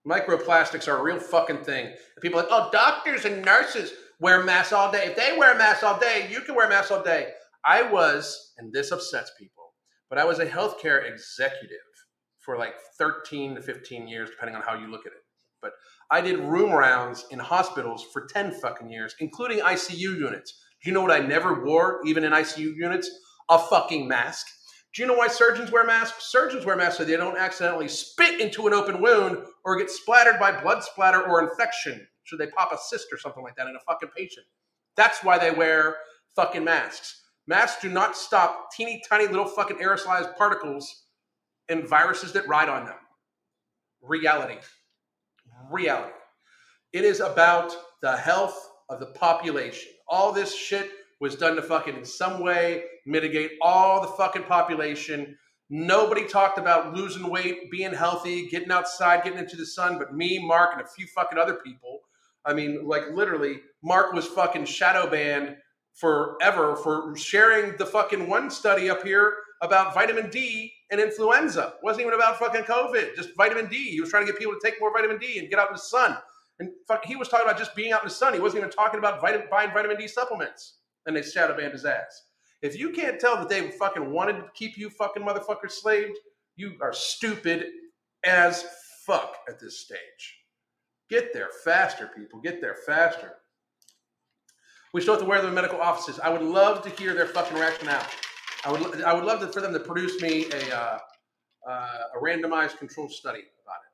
Microplastics are a real fucking thing. people are like, oh, doctors and nurses wear masks all day. If they wear masks all day, you can wear masks all day. I was, and this upsets people but I was a healthcare executive for like 13 to 15 years, depending on how you look at it. But I did room rounds in hospitals for 10 fucking years, including ICU units. Do you know what I never wore, even in ICU units? A fucking mask. Do you know why surgeons wear masks? Surgeons wear masks so they don't accidentally spit into an open wound or get splattered by blood splatter or infection. Should they pop a cyst or something like that in a fucking patient? That's why they wear fucking masks. Masks do not stop teeny tiny little fucking aerosolized particles and viruses that ride on them. Reality. Reality. It is about the health of the population. All this shit was done to fucking in some way mitigate all the fucking population. Nobody talked about losing weight, being healthy, getting outside, getting into the sun, but me, Mark, and a few fucking other people. I mean, like literally, Mark was fucking shadow banned forever for sharing the fucking one study up here about vitamin D and influenza. It wasn't even about fucking COVID, just vitamin D. He was trying to get people to take more vitamin D and get out in the sun. And fuck, he was talking about just being out in the sun. He wasn't even talking about vitamin, buying vitamin D supplements. And they shadow banned his ass. If you can't tell that they fucking wanted to keep you fucking motherfuckers slaved, you are stupid as fuck at this stage. Get there faster, people. Get there faster. We still have to wear them in medical offices. I would love to hear their fucking rationale. I would, I would love to, for them to produce me a, uh, uh, a randomized controlled study about it.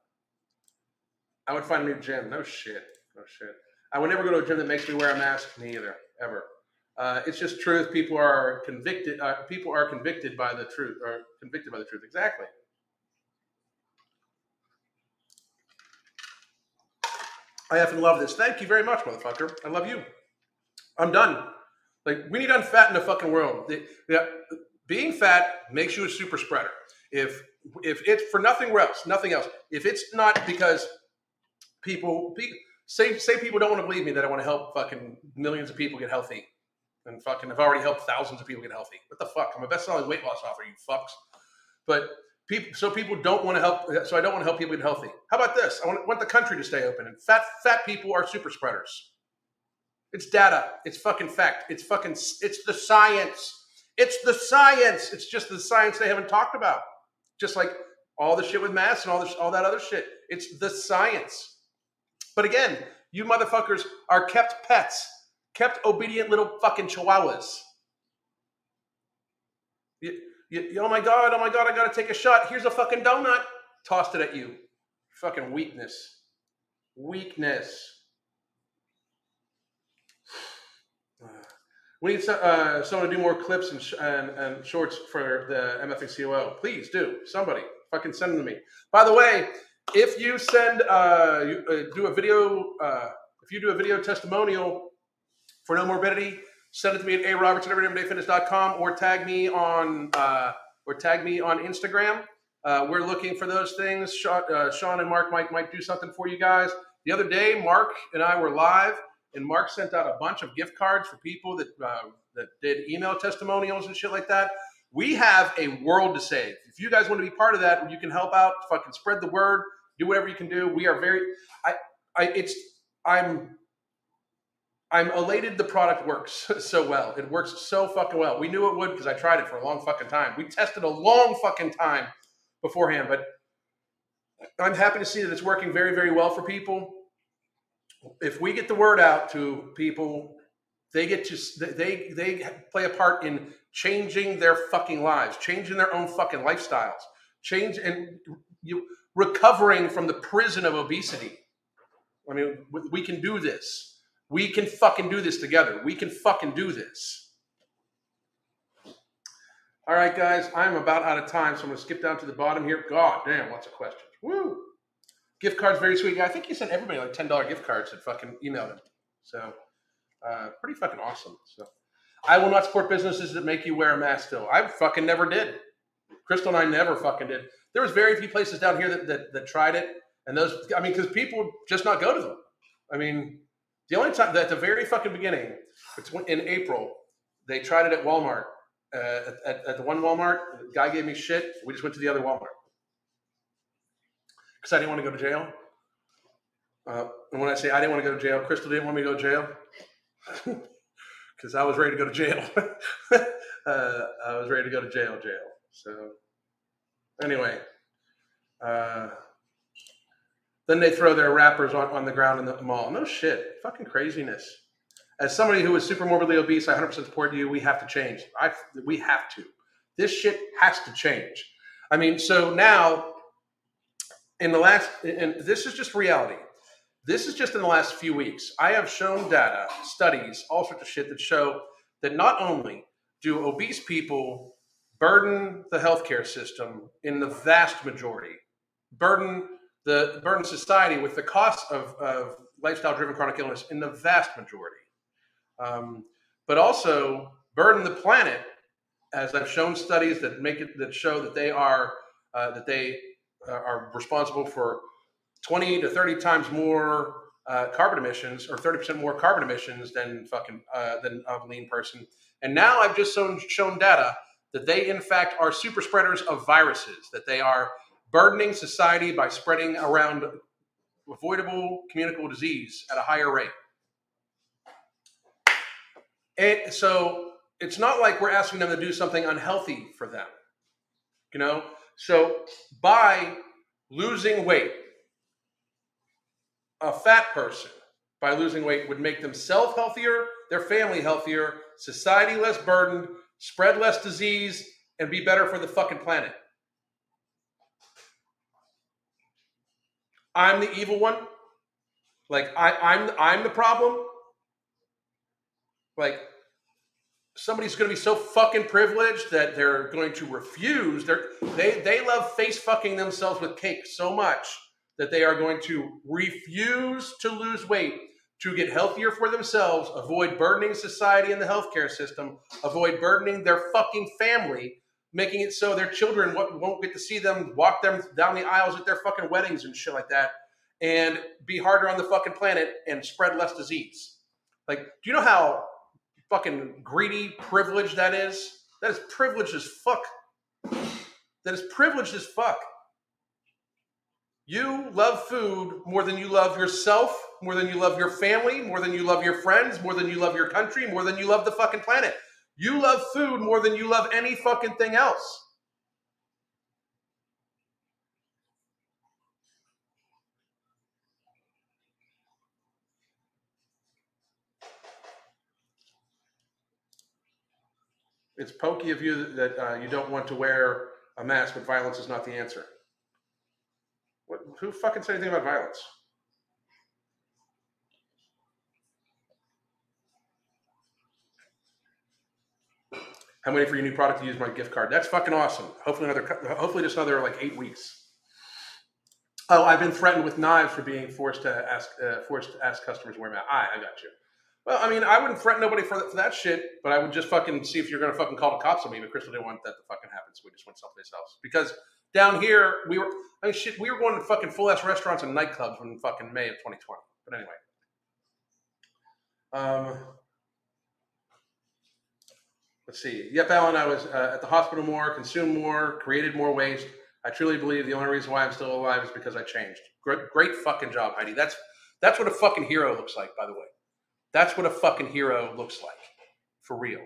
I would find a new gym. No shit. No shit. I would never go to a gym that makes me wear a mask. Me either. Ever. Uh, it's just truth. People are convicted. Uh, people are convicted by the truth, or convicted by the truth. Exactly. I love this. Thank you very much, motherfucker. I love you. I'm done. Like we need to unfatten the fucking world. The, the, being fat makes you a super spreader. If if it's for nothing else, nothing else. If it's not because people, people say say people don't want to believe me that I want to help fucking millions of people get healthy, and fucking I've already helped thousands of people get healthy. What the fuck? I'm a best-selling weight loss author, you fucks. But people, so people don't want to help. So I don't want to help people get healthy. How about this? I want, want the country to stay open, and fat fat people are super spreaders. It's data. It's fucking fact. It's fucking. It's the science. It's the science. It's just the science they haven't talked about. Just like all the shit with masks and all this, all that other shit. It's the science. But again, you motherfuckers are kept pets, kept obedient little fucking chihuahuas. You, you, oh my god, oh my god, I gotta take a shot. Here's a fucking donut. Tossed it at you. Fucking weakness. Weakness. We need uh, someone to do more clips and, sh- and, and, shorts for the MFA Please do. Somebody fucking send them to me. By the way, if you send uh, you, uh, do a video, uh, if you do a video testimonial for Nomorbidity, send it to me at a roberts at everydayfitness.com or tag me on uh, or tag me on Instagram. Uh, we're looking for those things. Sean, Sean and Mark might might do something for you guys. The other day, Mark and I were live and Mark sent out a bunch of gift cards for people that uh, that did email testimonials and shit like that. We have a world to save. If you guys want to be part of that, you can help out. Fucking spread the word. Do whatever you can do. We are very. I. I. It's. I'm. I'm elated the product works so well. It works so fucking well. We knew it would because I tried it for a long fucking time. We tested a long fucking time beforehand, but I'm happy to see that it's working very, very well for people if we get the word out to people, they get to they they play a part in changing their fucking lives, changing their own fucking lifestyles, change and you recovering from the prison of obesity. I mean, we can do this. We can fucking do this together. We can fucking do this. All right, guys, I'm about out of time, so I'm going to skip down to the bottom here. God damn, lots of questions. Woo! Gift cards, very sweet. Yeah, I think he sent everybody like ten dollar gift cards that fucking emailed him. So, uh, pretty fucking awesome. So, I will not support businesses that make you wear a mask. Still, I fucking never did. Crystal and I never fucking did. There was very few places down here that that, that tried it, and those. I mean, because people just not go to them. I mean, the only time at the very fucking beginning, in April, they tried it at Walmart. Uh, at, at the one Walmart, the guy gave me shit. We just went to the other Walmart because I didn't want to go to jail. Uh, and when I say I didn't want to go to jail, Crystal didn't want me to go to jail because I was ready to go to jail. uh, I was ready to go to jail, jail. So, anyway, Uh, then they throw their wrappers on, on the ground in the mall. No shit. Fucking craziness. As somebody who is super morbidly obese, I 100% support you. We have to change. I, we have to. This shit has to change. I mean, so now, in the last, and this is just reality. This is just in the last few weeks. I have shown data, studies, all sorts of shit that show that not only do obese people burden the healthcare system in the vast majority, burden the burden society with the cost of, of lifestyle driven chronic illness in the vast majority, um, but also burden the planet, as I've shown studies that make it that show that they are uh, that they uh, are responsible for 20 to 30 times more uh, carbon emissions or 30% more carbon emissions than fucking uh, than a lean person. And now I've just shown, shown data that they in fact are super spreaders of viruses, that they are burdening society by spreading around avoidable communicable disease at a higher rate. And so it's not like we're asking them to do something unhealthy for them. You know? So by losing weight, a fat person by losing weight would make themselves healthier, their family healthier, society less burdened, spread less disease, and be better for the fucking planet. I'm the evil one. Like I, I'm I'm the problem. Like somebody's going to be so fucking privileged that they're going to refuse. They're, they they love face fucking themselves with cake so much that they are going to refuse to lose weight to get healthier for themselves, avoid burdening society and the healthcare system, avoid burdening their fucking family, making it so their children won't get to see them walk them down the aisles at their fucking weddings and shit like that, and be harder on the fucking planet and spread less disease. Like, do you know how fucking greedy, privilege that is? That is privileged as fuck. That is privileged as fuck. You love food more than you love yourself, more than you love your family, more than you love your friends, more than you love your country, more than you love the fucking planet. You love food more than you love any fucking thing else. It's pokey of you that uh, you don't want to wear a mask, but violence is not the answer. What, who fucking said anything about violence? I'm waiting for your new product to use my gift card. That's fucking awesome. Hopefully another, hopefully just another like eight weeks. Oh, I've been threatened with knives for being forced to ask, uh, forced to ask customers where I'm at. I, I got you. Well, I mean, I wouldn't threaten nobody for that, for that shit, but I would just fucking see if you're gonna fucking call the cops on me. But Crystal didn't want that to fucking happen, so we just went someplace else. Because down here, we were, I mean, shit, we were going to fucking full ass restaurants and nightclubs in fucking May of 2020. But anyway. Um, let's see. Yep, Alan, I was uh, at the hospital more, consumed more, created more waste. I truly believe the only reason why I'm still alive is because I changed. Great, great fucking job, Heidi. That's that's what a fucking hero looks like, by the way. That's what a fucking hero looks like, for real.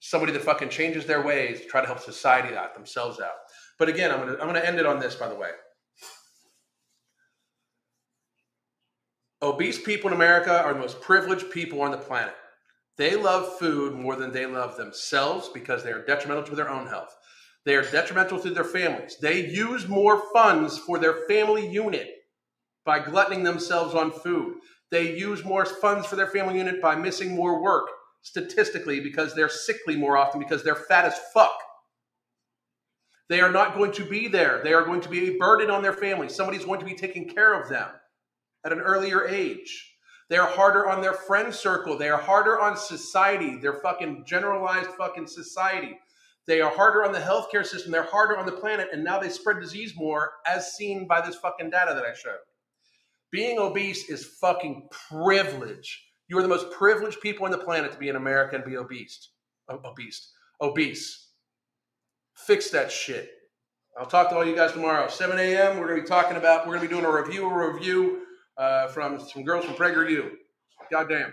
Somebody that fucking changes their ways to try to help society out, themselves out. But again, I'm gonna I'm gonna end it on this, by the way. Obese people in America are the most privileged people on the planet. They love food more than they love themselves because they are detrimental to their own health. They are detrimental to their families. They use more funds for their family unit by gluttoning themselves on food. They use more funds for their family unit by missing more work statistically because they're sickly more often because they're fat as fuck. They are not going to be there. They are going to be a burden on their family. Somebody's going to be taking care of them at an earlier age. They are harder on their friend circle. They are harder on society, their fucking generalized fucking society. They are harder on the healthcare system. They're harder on the planet. And now they spread disease more, as seen by this fucking data that I showed. Being obese is fucking privilege. You are the most privileged people on the planet to be an American and be obese. Obese. Obese. Fix that shit. I'll talk to all you guys tomorrow, 7 a.m. We're going to be talking about, we're going to be doing a review, a review uh, from some girls from PragerU. Goddamn.